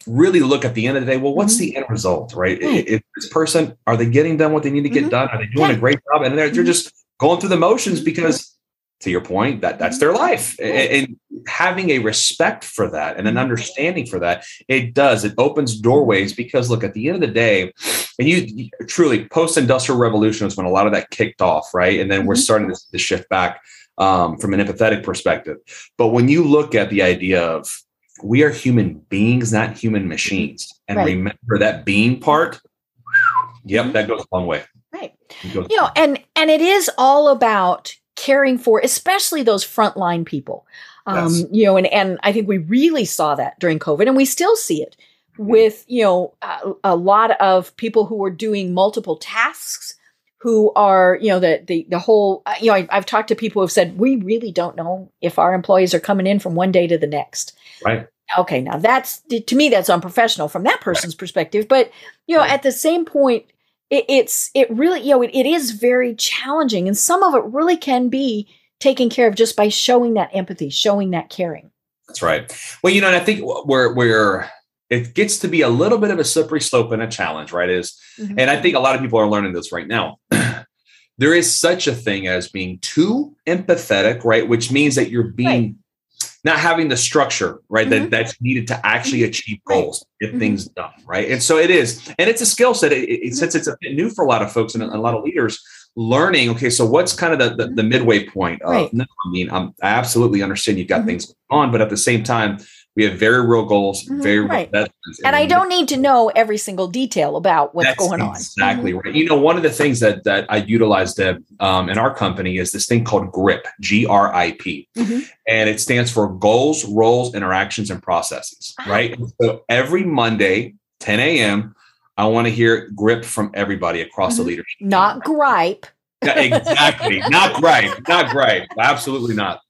really look at the end of the day. Well, what's mm-hmm. the end result, right? Mm-hmm. If this person are they getting done what they need to get mm-hmm. done? Are they doing yeah. a great job? And they're, they're mm-hmm. just going through the motions because to your point that that's their life and, having a respect for that and an mm-hmm. understanding for that it does it opens doorways because look at the end of the day and you, you truly post-industrial revolution is when a lot of that kicked off right and then we're mm-hmm. starting to, to shift back um, from an empathetic perspective but when you look at the idea of we are human beings not human machines and right. remember that being part yep that goes a long way right you know and and it is all about caring for especially those frontline people um, yes. you know and, and i think we really saw that during covid and we still see it mm-hmm. with you know a, a lot of people who are doing multiple tasks who are you know the the, the whole uh, you know I, have talked to people who have said we really don't know if our employees are coming in from one day to the next right okay now that's to me that's unprofessional from that person's right. perspective but you know right. at the same point it, it's it really you know it, it is very challenging and some of it really can be taken care of just by showing that empathy showing that caring that's right well you know and i think we're we're it gets to be a little bit of a slippery slope and a challenge right is mm-hmm. and i think a lot of people are learning this right now [CLEARS THROAT] there is such a thing as being too empathetic right which means that you're being right not having the structure right mm-hmm. that that's needed to actually mm-hmm. achieve goals get mm-hmm. things done right and so it is and it's a skill set it, it, mm-hmm. since it's a bit new for a lot of folks and a, lot of leaders learning okay so what's kind of the, the, the midway point of right. no, i mean I'm, i absolutely understand you've got mm-hmm. things on but at the same time we have very real goals, mm-hmm, very right. real deadlines. And I don't need to know every single detail about what's going on. Exactly mm-hmm. right. You know, one of the things that that I utilized um, in our company is this thing called GRIP, G R I P, mm-hmm. and it stands for Goals, Roles, Interactions, and Processes. Ah. Right. So every Monday, 10 a.m., I want to hear grip from everybody across the mm-hmm. leadership. Not gripe. exactly. not gripe. Not gripe. Absolutely not.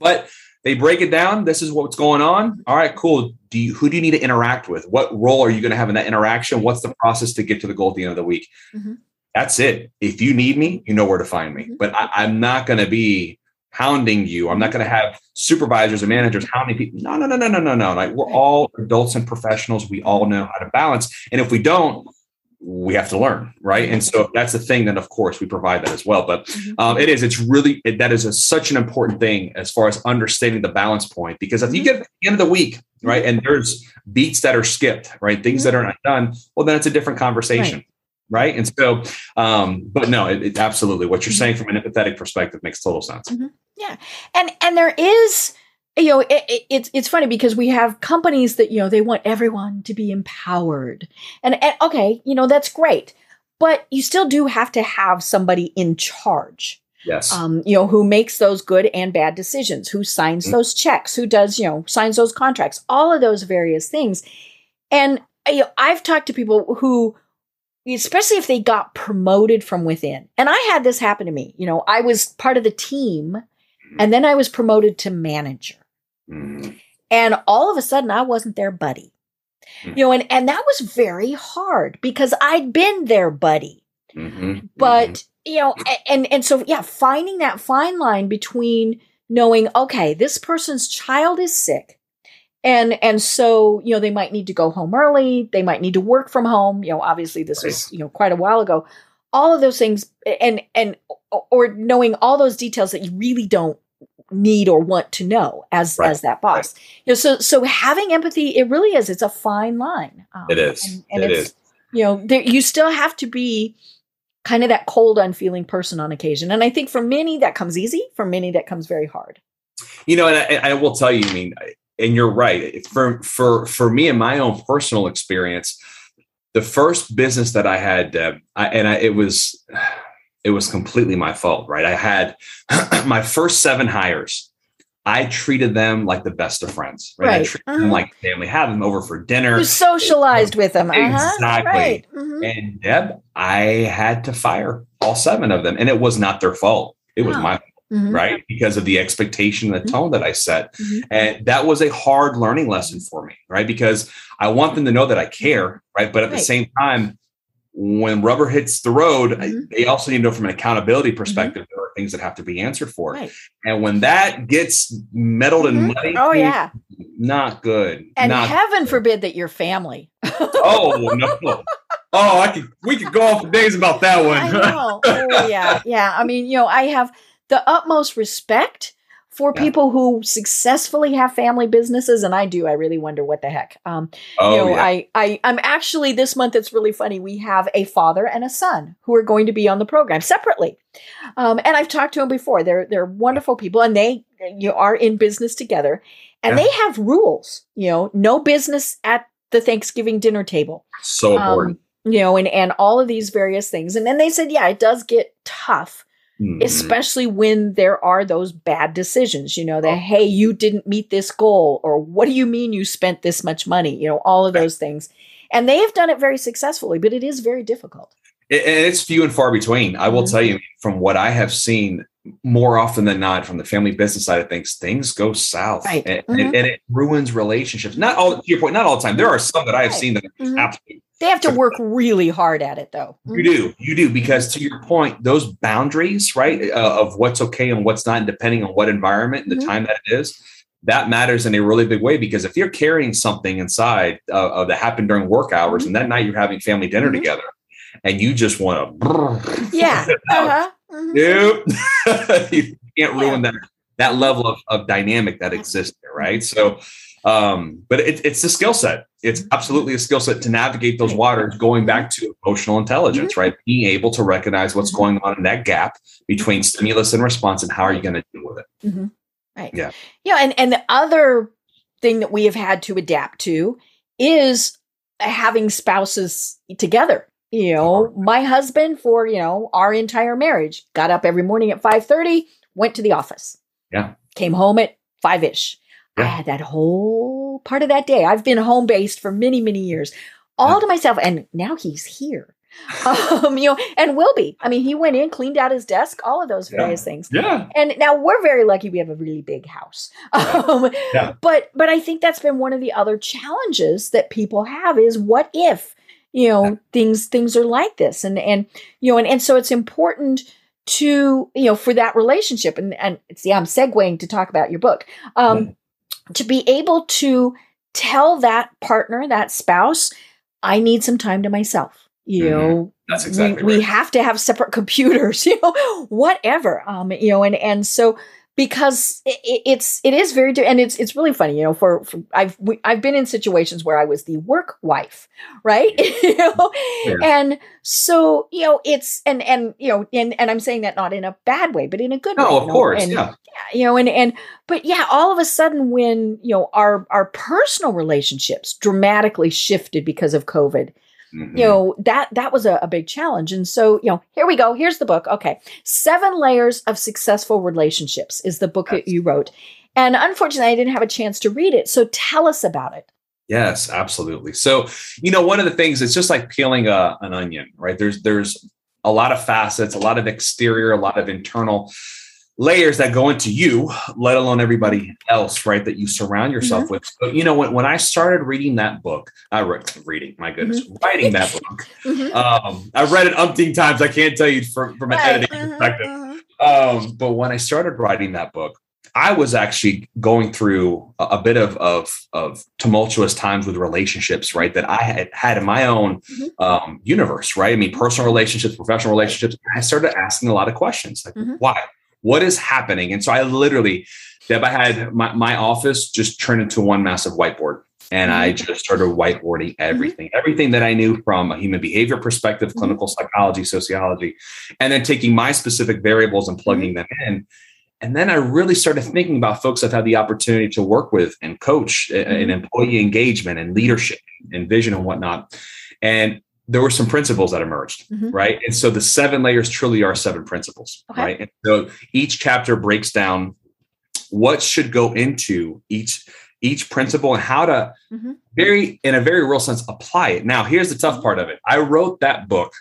But they break it down. This is what's going on. All right, cool. Do you, who do you need to interact with? What role are you going to have in that interaction? What's the process to get to the goal at the end of the week? Mm-hmm. That's it. If you need me, you know where to find me. Mm-hmm. But I, am not going to be hounding you. I'm not going to have supervisors and managers hounding people. No, no, no, no, no, no, no. Like we're all adults and professionals. We all know how to balance. And if we don't, we have to learn, right? And so that's the thing, then of course we provide that as well. But mm-hmm. um, it is, it's really, it, that is a, such an important thing as far as understanding the balance point. Because if you mm-hmm. get at the end of the week, right, and there's beats that are skipped, right, things that are not done, well, then it's a different conversation. Right right and so um but no it, it absolutely what you're saying from an empathetic perspective makes total sense mm-hmm. yeah and and there is you know it, it, it's it's funny because we have companies that you know they want everyone to be empowered and, and okay you know that's great but you still do have to have somebody in charge yes um you know who makes those good and bad decisions who signs mm-hmm. those checks who does you know signs those contracts all of those various things and you know, i've talked to people who especially if they got promoted from within. And I had this happen to me. You know, I was part of the team mm-hmm. and then I was promoted to manager. Mm-hmm. And all of a sudden I wasn't their buddy. Mm-hmm. You know, and, and that was very hard because I'd been their buddy. Mm-hmm. But, mm-hmm. you know, and and so yeah, finding that fine line between knowing, okay, this person's child is sick and and so you know they might need to go home early they might need to work from home you know obviously this right. was you know quite a while ago all of those things and and or knowing all those details that you really don't need or want to know as right. as that boss right. you know so so having empathy it really is it's a fine line um, it is and, and it it's, is. you know there, you still have to be kind of that cold unfeeling person on occasion and i think for many that comes easy for many that comes very hard you know and I, I will tell you i mean and you're right. For for for me and my own personal experience, the first business that I had, uh, I, and I, it was it was completely my fault. Right, I had [CLEARS THROAT] my first seven hires. I treated them like the best of friends. Right, right. I treated uh-huh. them like family. Have them over for dinner. You socialized with them. Uh-huh. Exactly. Right. Mm-hmm. And Deb, I had to fire all seven of them, and it was not their fault. It was my Mm-hmm. right? Because of the expectation, and the mm-hmm. tone that I set. Mm-hmm. And that was a hard learning lesson for me, right? Because I want them to know that I care, right? But at right. the same time, when rubber hits the road, mm-hmm. they also need to know from an accountability mm-hmm. perspective, there are things that have to be answered for. Right. And when that gets meddled and mm-hmm. muddy, oh yeah, not good. And not heaven good. forbid that your family. [LAUGHS] oh no. Oh, I could we could go on for days about that one. I know. Oh yeah, [LAUGHS] yeah. I mean, you know, I have the utmost respect for yeah. people who successfully have family businesses and i do i really wonder what the heck um oh, you know yeah. i i i'm actually this month it's really funny we have a father and a son who are going to be on the program separately um and i've talked to them before they're they're wonderful people and they you know, are in business together and yeah. they have rules you know no business at the thanksgiving dinner table so important um, you know and and all of these various things and then they said yeah it does get tough Mm-hmm. Especially when there are those bad decisions, you know, that, oh. hey, you didn't meet this goal, or what do you mean you spent this much money? You know, all of those things. And they have done it very successfully, but it is very difficult. and it's few and far between. I will mm-hmm. tell you from what I have seen more often than not from the family business side of things, things go south right. and, mm-hmm. and, and, it ruins relationships. Not all to your point, not all the time. There are some that I have right. seen that mm-hmm. absolutely they have to work really hard at it, though. You do, you do, because to your point, those boundaries, right, uh, of what's okay and what's not, depending on what environment and the mm-hmm. time that it is, that matters in a really big way. Because if you're carrying something inside uh, that happened during work hours, mm-hmm. and that night you're having family dinner mm-hmm. together, and you just want to, yeah, [LAUGHS] uh-huh. Mm-hmm. Nope. [LAUGHS] you can't ruin yeah. that that level of, of dynamic that exists there, right? So um, but it, it's a skill set. It's mm-hmm. absolutely a skill set to navigate those waters, going back to emotional intelligence, mm-hmm. right? Being able to recognize what's mm-hmm. going on in that gap between stimulus and response and how are you going to deal with it? Mm-hmm. Right. Yeah. Yeah. And, and the other thing that we have had to adapt to is having spouses together. You know, my husband for, you know, our entire marriage got up every morning at 5:30, went to the office. Yeah. Came home at 5ish yeah. I had that whole part of that day. I've been home based for many, many years, all to myself. And now he's here. um, you know, and will be. I mean, he went in, cleaned out his desk, all of those various yeah. things. Yeah. And now we're very lucky we have a really big house. Um, yeah. But but I think that's been one of the other challenges that people have is what if you know yeah. things things are like this and and you know and, and so it's important to you know for that relationship and and see i'm segueing to talk about your book um. To be able to tell that partner that spouse i need some time to myself you mm-hmm. know that's exactly we, right. we have to have separate computers [LAUGHS] you know whatever um you know and and so because it, it's it is very and it's it's really funny you know for, for I've we, I've been in situations where I was the work wife right [LAUGHS] you know yeah. and so you know it's and and you know and and I'm saying that not in a bad way but in a good no, way of you know? course and, yeah you know and and but yeah all of a sudden when you know our our personal relationships dramatically shifted because of COVID Mm-hmm. you know that that was a, a, big challenge. And so you know here we go. Here's the book. Okay. Seven layers of successful relationships is the book that you wrote. And unfortunately i didn't have a chance to read it. So tell us about it. Yes absolutely. So you know one of the things it's just like peeling a, an onion right? There's there's a lot of facets a lot of exterior a lot of internal layers that go into you, let alone everybody else, right? That you surround yourself mm-hmm. with. So, you know, when, when I started reading that book, I read reading, my goodness, mm-hmm. writing that book. mm-hmm. um, I've read it umpteen times. I can't tell you from, from an right. editing uh-huh, perspective. Uh-huh. Um, but when I started writing that book, I was actually going through a, a bit of, of, of tumultuous times with relationships, right? That I had had in my own mm-hmm. um, universe, right? I mean, personal relationships, professional relationships. I started asking a lot of questions, like mm-hmm. why, what is happening? And so I literally, Deb, I had my, my office just turned into one massive whiteboard. And I mm-hmm. just started whiteboarding mm-hmm. everything, mm-hmm. everything that I knew from a human behavior perspective, mm-hmm. clinical psychology, sociology, and then taking my specific variables and plugging mm-hmm. them in. And then I really started thinking about folks I've had the opportunity to work with and coach in mm-hmm. employee engagement and leadership and vision and whatnot. And there were some principles that emerged, mm-hmm. right? And so the seven layers truly are seven principles, okay. right? And so each chapter breaks down what should go into each each principle and how to mm-hmm. very in a very real sense apply it. Now, here's the tough mm-hmm. part of it. I wrote that book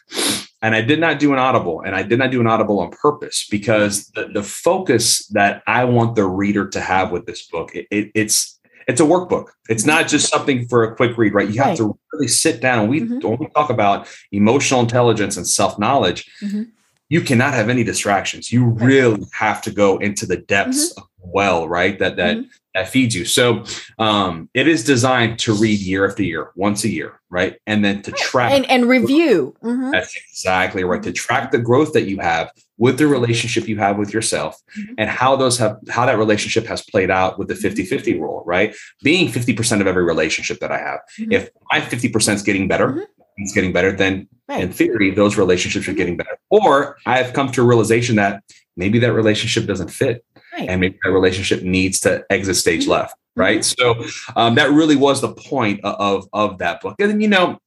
and I did not do an audible and I did not do an audible on purpose because the, the focus that I want the reader to have with this book, it, it, it's it's a workbook. It's not just something for a quick read, right? You have right. to really sit down. We mm-hmm. when we talk about emotional intelligence and self knowledge, mm-hmm. you cannot have any distractions. You right. really have to go into the depths mm-hmm. of well, right? That that mm-hmm. That feeds you. So um, it is designed to read year after year, once a year, right? And then to track and, and review. Mm-hmm. That's exactly right. To track the growth that you have with the relationship you have with yourself mm-hmm. and how those have how that relationship has played out with the 50-50 rule, right? Being 50% of every relationship that I have. Mm-hmm. If my 50% is getting better, mm-hmm. it's getting better, then right. in theory, those relationships are mm-hmm. getting better. Or I have come to a realization that maybe that relationship doesn't fit. Right. And maybe that relationship needs to exit stage mm-hmm. left. Right. Mm-hmm. So um, that really was the point of, of that book. And, you know,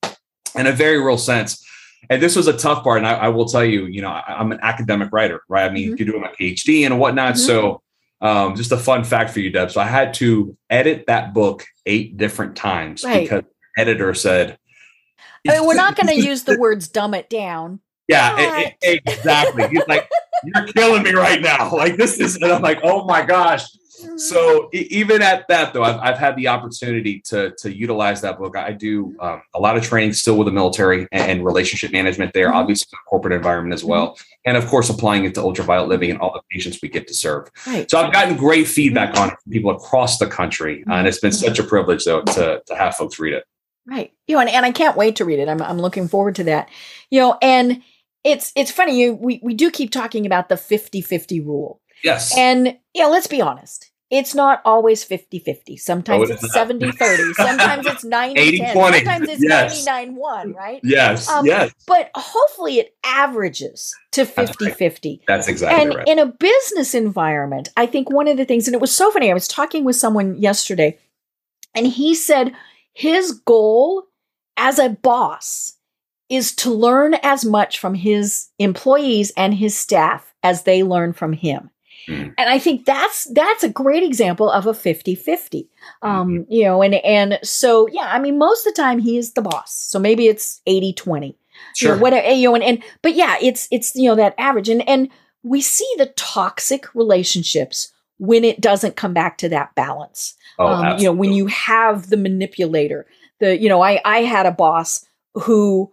in a very real sense, and this was a tough part. And I, I will tell you, you know, I, am an academic writer, right? I mean, mm-hmm. you're doing my PhD and whatnot. Mm-hmm. So, um, just a fun fact for you, Deb. So I had to edit that book eight different times right. because editor said, I mean, we're not going to use the [LAUGHS] words "dumb it down." Yeah, it, it, exactly. He's like, "You're killing me right now." [LAUGHS] Like this is, and I'm like, "Oh my gosh." so even at that though I've, I've had the opportunity to to utilize that book i do mm-hmm. um, a lot of training still with the military and, and relationship management there mm-hmm. obviously the corporate environment as well mm-hmm. and of course applying it to ultraviolet living and all the patients we get to serve right. so i've gotten great feedback on it from people across the country uh, and it's been such a privilege though to, to have folks read it right you know and, and i can't wait to read it I'm, I'm looking forward to that you know and it's it's funny you we, we do keep talking about the 50-50 rule Yes. And, you know, let's be honest. It's not always 50 50. Sometimes oh, it's 70 30. [LAUGHS] Sometimes it's 90 80 10. Sometimes it's yes. 99 1, right? Yes. Um, yes. But hopefully it averages to 50 That's 50. That's exactly right. and right. in a business environment, I think one of the things, and it was so funny, I was talking with someone yesterday, and he said his goal as a boss is to learn as much from his employees and his staff as they learn from him. Mm. And I think that's that's a great example of a 50-50. Um, mm-hmm. you know, and and so yeah, I mean most of the time he is the boss. So maybe it's 80-20. Sure. You know, whatever, you know, and, and but yeah, it's it's you know that average. And and we see the toxic relationships when it doesn't come back to that balance. Oh, um, you know, when you have the manipulator, the you know, I I had a boss who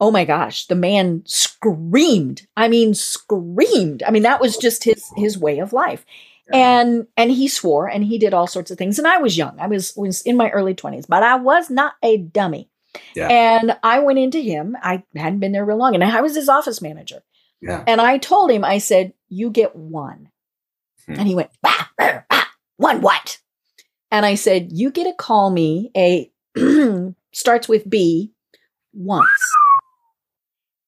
oh my gosh, the man screamed. I mean, screamed. I mean, that was just his his way of life. Yeah. And and he swore and he did all sorts of things. And I was young. I was was in my early 20s, but I was not a dummy. Yeah. And I went into him. I hadn't been there real long, and I was his office manager. Yeah. And I told him, I said, "You get one." Hmm. And he went, bah, bah, bah, "One what?" And I said, "You get to call me a [CLEARS THROAT] starts with B once."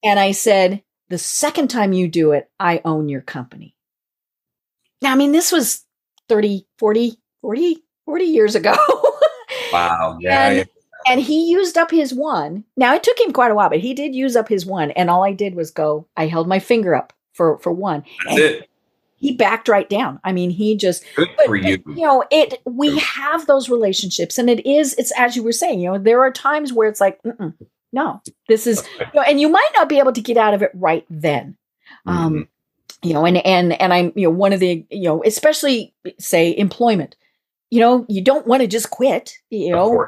And I said, "The second time you do it, I own your company." Now, I mean, this was 30, 40, 40, 40 years ago. [LAUGHS] wow. Yeah. And, and he used up his one. Now it took him quite a while, but he did use up his one. And all I did was go, I held my finger up for for one. That's it. He backed right down. I mean, he just good for you. you know, it we have those relationships, and it is it's as you were saying. You know, there are times where it's like, no, this is, you know, and you might not be able to get out of it right then. Um, mm-hmm. Um, you know, and and and I'm you know one of the you know especially say employment you know, you don't want to just quit, you know,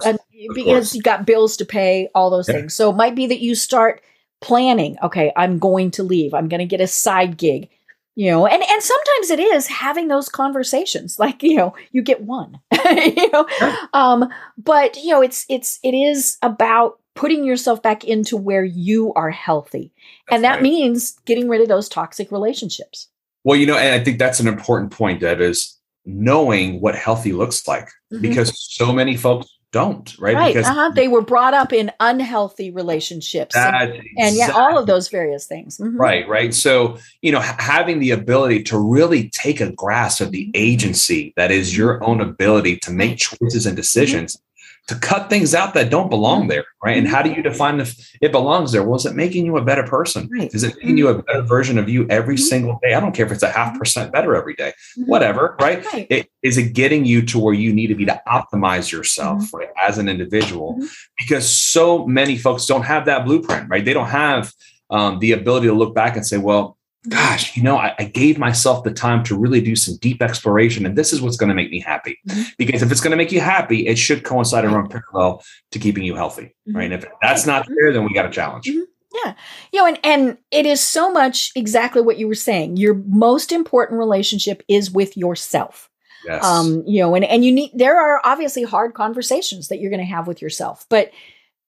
because you got bills to pay, all those yeah. things. So it might be that you start planning, okay, I'm going to leave. I'm going to get a side gig. You know, and and sometimes it is having those conversations. [LAUGHS] Like, you know, you get one. [LAUGHS] you know. Um, but you know, it's it's it is about putting yourself back into where you are healthy. That's and that right. means getting rid of those toxic relationships. Well, you know, and I think that's an important point, Deb, is knowing what healthy looks like mm-hmm. because so many folks don't right, right. because uh-huh. they were brought up in unhealthy relationships and, exactly. and, yeah all of those various things mm-hmm. right right so you know having the ability to really take a grasp of the mm-hmm. agency that is your own ability to make choices and mm-hmm. decisions to cut things out that don't belong there, right? And how do you define if it belongs there? Well, is it making you a better person? Right. Is it making you a better version of you every mm-hmm. single day? I don't care if it's a half percent better every day, mm-hmm. whatever, right? right. It, is it getting you to where you need to be to optimize yourself, mm-hmm. right, as an individual? Mm-hmm. Because so many folks don't have that blueprint, right? They don't have um, the ability to look back and say, well, gosh, you know, I, I, gave myself the time to really do some deep exploration, and this is what's going to make me happy. Mm-hmm. Because if it's going to make you happy, it should coincide and run parallel to keeping you healthy, mm-hmm. right? And if that's not there, then we got a challenge. Mm-hmm. Yeah, you know, and and it is so much exactly what you were saying. Your most important relationship is with yourself. Yes. Um, you know, and and you need there are obviously hard conversations that you're going to have with yourself, but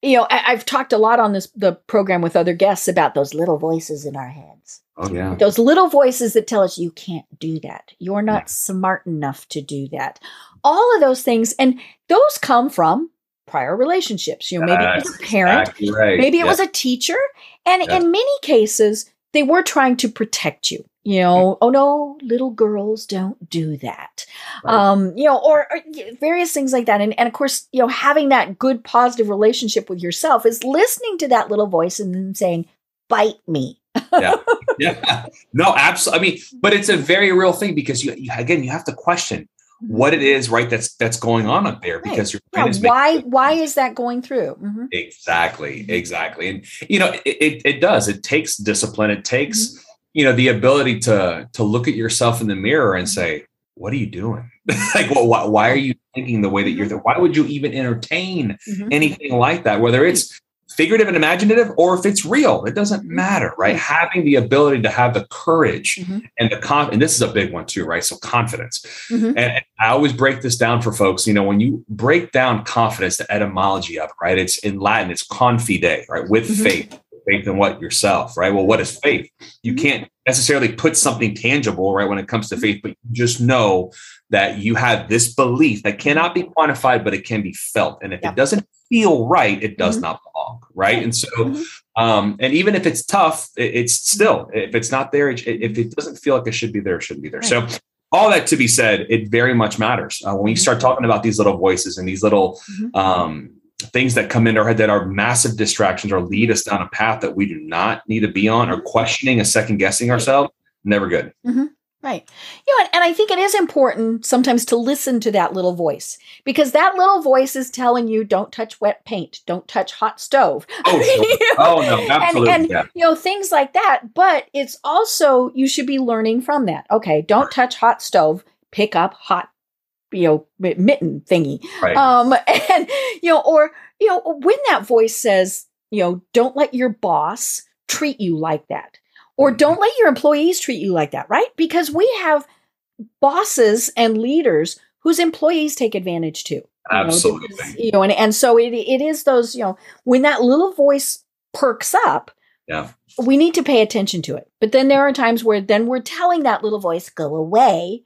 you know, I, I've talked a lot on this the program with other guests about those little voices in our heads Oh, yeah. Those little voices that tell us you can't do that. You're not yeah. smart enough to do that. All of those things. And those come from prior relationships. You know, maybe That's it was a parent, exactly right. maybe it was a teacher. And in many cases, they were trying to protect you. You know, oh no, little girls don't do that. Right. Um, you know, or, or, various things like that. And, and of course, you know, having that good positive relationship with yourself is listening to that little voice and then saying, bite me yeah, [LAUGHS] yeah, no, absolutely. I mean, but it's a very real thing because you, you again you have to question mm-hmm. what it is right that's that's going on up there because right. your yeah, why why is that going through mm-hmm. exactly exactly and you know it, it, it does it takes discipline it takes mm-hmm. You know the ability to to look at yourself in the mirror and mm-hmm. say what are you doing [LAUGHS] like well, why, why are you thinking the way that you're mm-hmm. why would you even entertain mm-hmm. anything like that whether it's figurative and imaginative or if it's real it doesn't mm-hmm. matter right having the ability to have the courage mm-hmm. and the con and this is a big one too right so confidence mm-hmm. and, and, i always break this down for folks you know when you break down confidence the etymology of it right it's in latin it's confide right with mm-hmm. faith faith in what yourself right well what is faith you mm-hmm. can't necessarily put something tangible right when it comes to faith but you just know that you have this belief that cannot be quantified but it can be felt and if yeah. it doesn't feel right, it does mm-hmm. not belong, right? And so, mm-hmm. um, and even if it's tough, it, it's still if it's not there, it, if it doesn't feel like it should be there, it shouldn't be there. Right. So, all that to be said, it very much matters uh, when you start mm-hmm. talking about these little voices and these little mm-hmm. um, things that come into our head that are massive distractions or lead us down a path that we do not need to be on, or questioning and second guessing ourselves. Never good. Mm-hmm. Right. You know, and, I think it is important sometimes to listen to that little voice because that little voice is telling you don't touch wet paint, don't touch hot stove. Oh, sure. [LAUGHS] oh no, absolutely. And, and yeah. you know, things like that. But it's also, you should be learning from that. Okay, don't touch hot stove, pick up hot, you know, mitten thingy. Right. Um, [LAUGHS] and, you know, or, you know, when that voice says, you know, don't let your boss treat you like that. Or don't let your employees treat you like that, right? Because we have bosses and leaders whose employees take advantage too. Absolutely. You know, you know and, and so it, it is those, you know, when that little voice perks up, yeah. we need to pay attention to it. But then there are times where then we're telling that little voice, go away,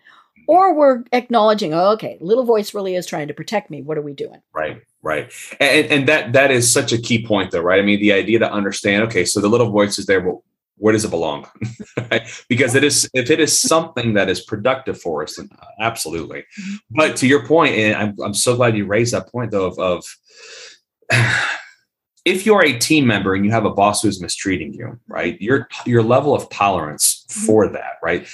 or we're acknowledging, oh, okay, little voice really is trying to protect me. What are we doing? Right, right. And, and that that is such a key point though, right? I mean, the idea to understand, okay, so the little voice is there, but where does it belong? [LAUGHS] right? because it is if it is something that is productive for us, then absolutely. Mm-hmm. But to your point, and I'm, I'm so glad you raised that point though of, of [SIGHS] if you're a team member and you have a boss who's mistreating you, right? Your your level of tolerance mm-hmm. for that, right?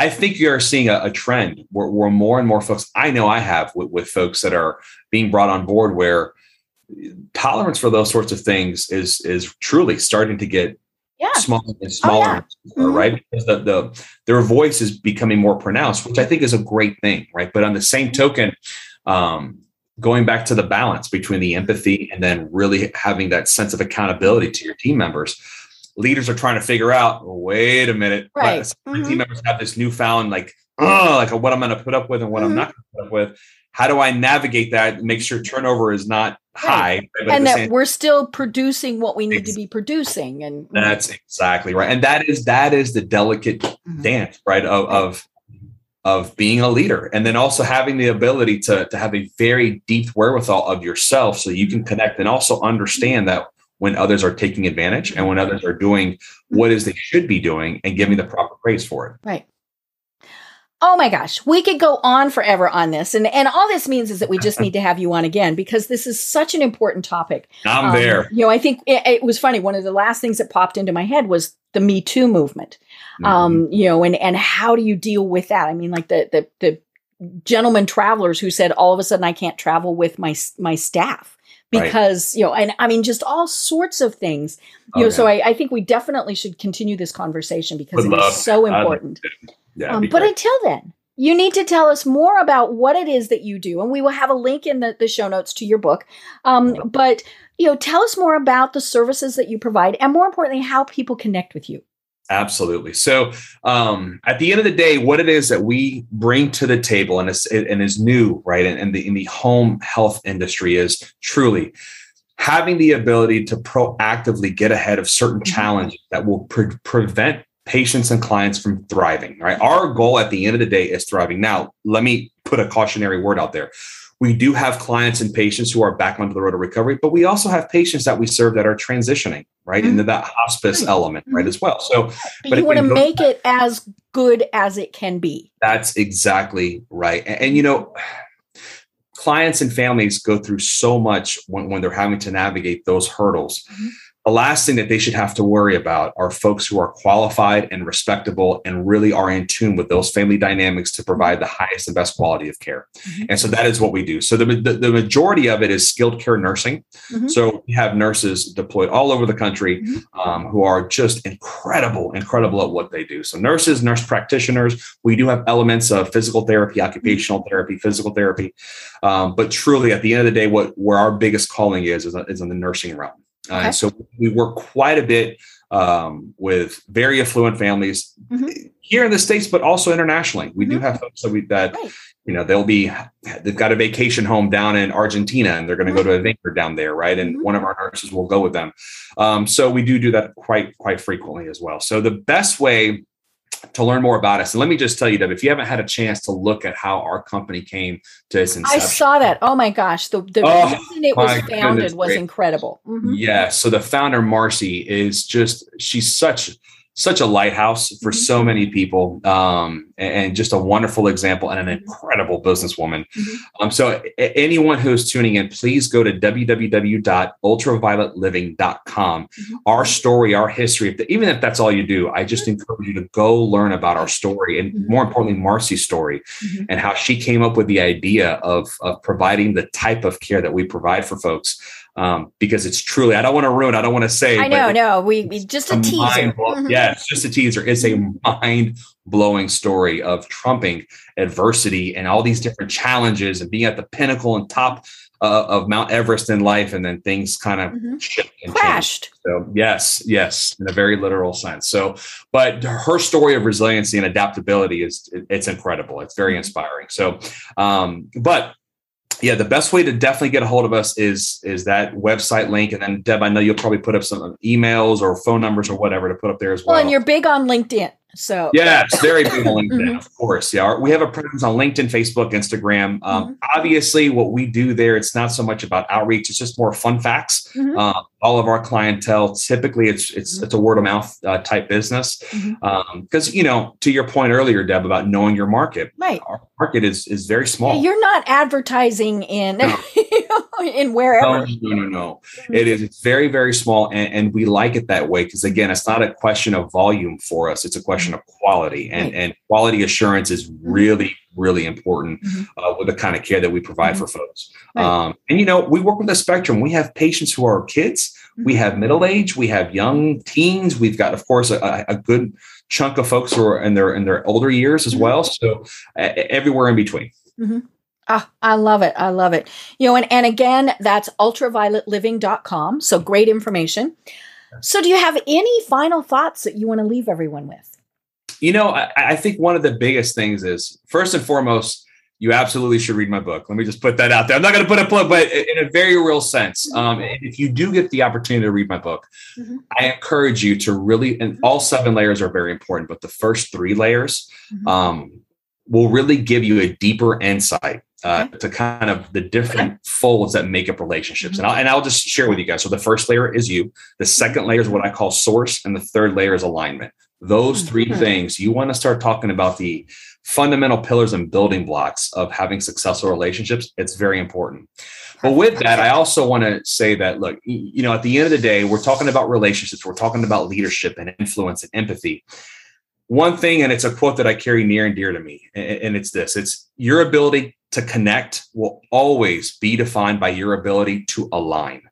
I think you're seeing a, a trend where, where, more and more folks, I know I have with, with folks that are being brought on board where tolerance for those sorts of things is is truly starting to get yeah. smaller and smaller, oh, yeah. mm-hmm. right? Because the, the their voice is becoming more pronounced, which I think is a great thing, right? But on the same token, um, going back to the balance between the empathy and then really having that sense of accountability to your team members. Leaders are trying to figure out, wait a minute, right. Mm-hmm. team members have this newfound like, oh, like what I'm going to put up with and what mm-hmm. I'm not going to put up with how do I navigate that? Make sure turnover is not high, right. and that same- we're still producing what we need to be producing. And that's exactly right. And that is that is the delicate mm-hmm. dance, right? Of, of of being a leader, and then also having the ability to to have a very deep wherewithal of yourself, so you can connect and also understand that when others are taking advantage and when others are doing what is they should be doing and giving the proper praise for it. Right. Oh my gosh, we could go on forever on this. And and all this means is that we just need to have you on again because this is such an important topic. I'm um, there. You know, I think it, it, was funny. One of the last things that popped into my head was the Me Too movement. Mm-hmm. Um, you know, and and how do you deal with that? I mean, like the the the gentlemen travelers who said all of a sudden I can't travel with my my staff because right. you know and i mean just all sorts of things you oh, know yeah. so I, I, think we definitely should continue this conversation because Would it so important yeah, um, but until then, you need to tell us more about what it is that you do, and we will have a link in the, the show notes to your book. Um, but you know, tell us more about the services that you provide, and more importantly, how people connect with you. Absolutely. So, um, at the end of the day, what it is that we bring to the table, and is and is new, right, and in the in the home health industry, is truly having the ability to proactively get ahead of certain mm-hmm. challenges that will pre- prevent patients and clients from thriving, right? Our goal at the end of the day is thriving. Now, let me put a cautionary word out there. We do have clients and patients who are back onto the road of recovery, but we also have patients that we serve that are transitioning right mm-hmm. into that hospice mm-hmm. element, right, as well. So, but, but you want to make it as good as it can be. That's exactly right. And, and you know, clients and families go through so much when, when they're having to navigate those hurdles. Mm-hmm the last thing that they should have to worry about are folks who are qualified and respectable and really are in tune with those family dynamics to provide the highest and best quality of care. Mm-hmm. And so that is what we do. So the, the, the majority of it is skilled care nursing. Mm-hmm. So we have nurses deployed all over the country mm-hmm. um, who are just incredible, incredible at what they do. So nurses, nurse practitioners, we do have elements of physical therapy, occupational therapy, physical therapy. Um, but truly at the end of the day, what where our biggest calling is, is, is in the nursing realm. Uh, okay. and so we work quite a bit um, with very affluent families mm-hmm. here in the states, but also internationally. We mm-hmm. do have folks that we that right. you know they'll be they've got a vacation home down in Argentina and they're going to go to a vineyard down there, right? And mm-hmm. one of our nurses will go with them. Um, so we do do that quite quite frequently as well. So the best way to learn more about us. And let me just tell you, Deb, if you haven't had a chance to look at how our company came to its inception. I saw that. Oh my gosh. The, the oh, reason it was founded was incredible. Mm-hmm. Yeah. So the founder, Marcy, is just, she's such such a lighthouse for mm-hmm. so many people um, and, just a wonderful example and an mm-hmm. incredible businesswoman. Mm-hmm. Um, so, anyone who's tuning in, please go to www.ultravioletliving.com. Mm-hmm. Our story, our history, if the, even if that's all you do, I just encourage you to go learn about our story and mm-hmm. more importantly, Marcy's story mm-hmm. and how she came up with the idea of, of providing the type of care that we provide for folks um, because it's truly I don't want to ruin. I don't want to say. I know, no, we, we just a, a teaser. Mm-hmm. Yeah, it's just a teaser. It's a mind blowing story of trumping adversity and all these different challenges and being at the pinnacle and top uh, of Mount Everest in life, and then things kind of mm-hmm. crashed. So yes, yes, in a very literal sense. So, but her story of resiliency and adaptability is it's incredible. It's very mm-hmm. inspiring. So, um, but yeah, the best way to definitely get a hold of us is is that website link, and then Deb, I know you'll probably put up some emails or phone numbers or whatever to put up there as well. Well, and you're big on LinkedIn. So yes, very big on [LAUGHS] LinkedIn, mm-hmm. of course. Yeah, we have a presence on LinkedIn, Facebook, Instagram. Um, mm-hmm. Obviously, what we do there, it's not so much about outreach; it's just more fun facts. Mm-hmm. Uh, all of our clientele, typically, it's it's mm-hmm. it's a word of mouth uh, type business. Because mm-hmm. um, you know, to your point earlier, Deb, about knowing your market, right? Our market is is very small. You're not advertising in no. [LAUGHS] in wherever. No, no, no, no. It is. It's very very small, and, and we like it that way because again, it's not a question of volume for us; it's a question of quality, and and quality assurance is mm-hmm. really really important mm-hmm. uh, with the kind of care that we provide mm-hmm. for folks. Right. Um, and you know, we work with a spectrum. We have patients who are kids, we have middle age, we have young teens. We've got, of course, a, a good chunk of folks who are in their in their older years as mm-hmm. well. So uh, everywhere in between. Mm-hmm. Ah, I love it. I love it. You know, and, and again, that's ultravioletliving.com. So great information. So, do you have any final thoughts that you want to leave everyone with? You know, I, I, think one of the biggest things is first and foremost, you absolutely should read my book. Let me just put that out there. I'm not going to put a plug, but in a very real sense, mm-hmm. um, if you do get the opportunity to read my book, mm-hmm. I encourage you to really, and all seven layers are very important, but the first three layers mm-hmm. um, will really give you a deeper insight uh, to kind of the different folds that make up relationships. Mm-hmm. And, I'll, and I'll just share with you guys. So the first layer is you. The second layer is what I call source, and the third layer is alignment. Those three mm-hmm. things, you want to start talking about the fundamental pillars and building blocks of having successful relationships. It's very important. But with that, I also want to say that, look, you know, at the end of the day, we're talking about relationships, we're talking about leadership and influence and empathy. One thing, and it's a quote that I carry near and dear to me, and it's this it's your ability to connect will always be defined by your ability to align.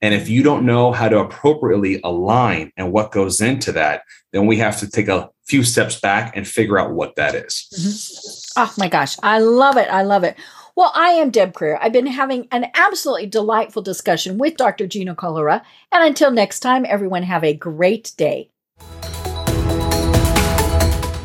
And if you don't know how to appropriately align and what goes into that, then we have to take a few steps back and figure out what that is. Mm-hmm. Oh my gosh, I love it. I love it. Well, I am Deb Krier. I've been having an absolutely delightful discussion with Dr. Gino Collura. And until next time, everyone have a great day.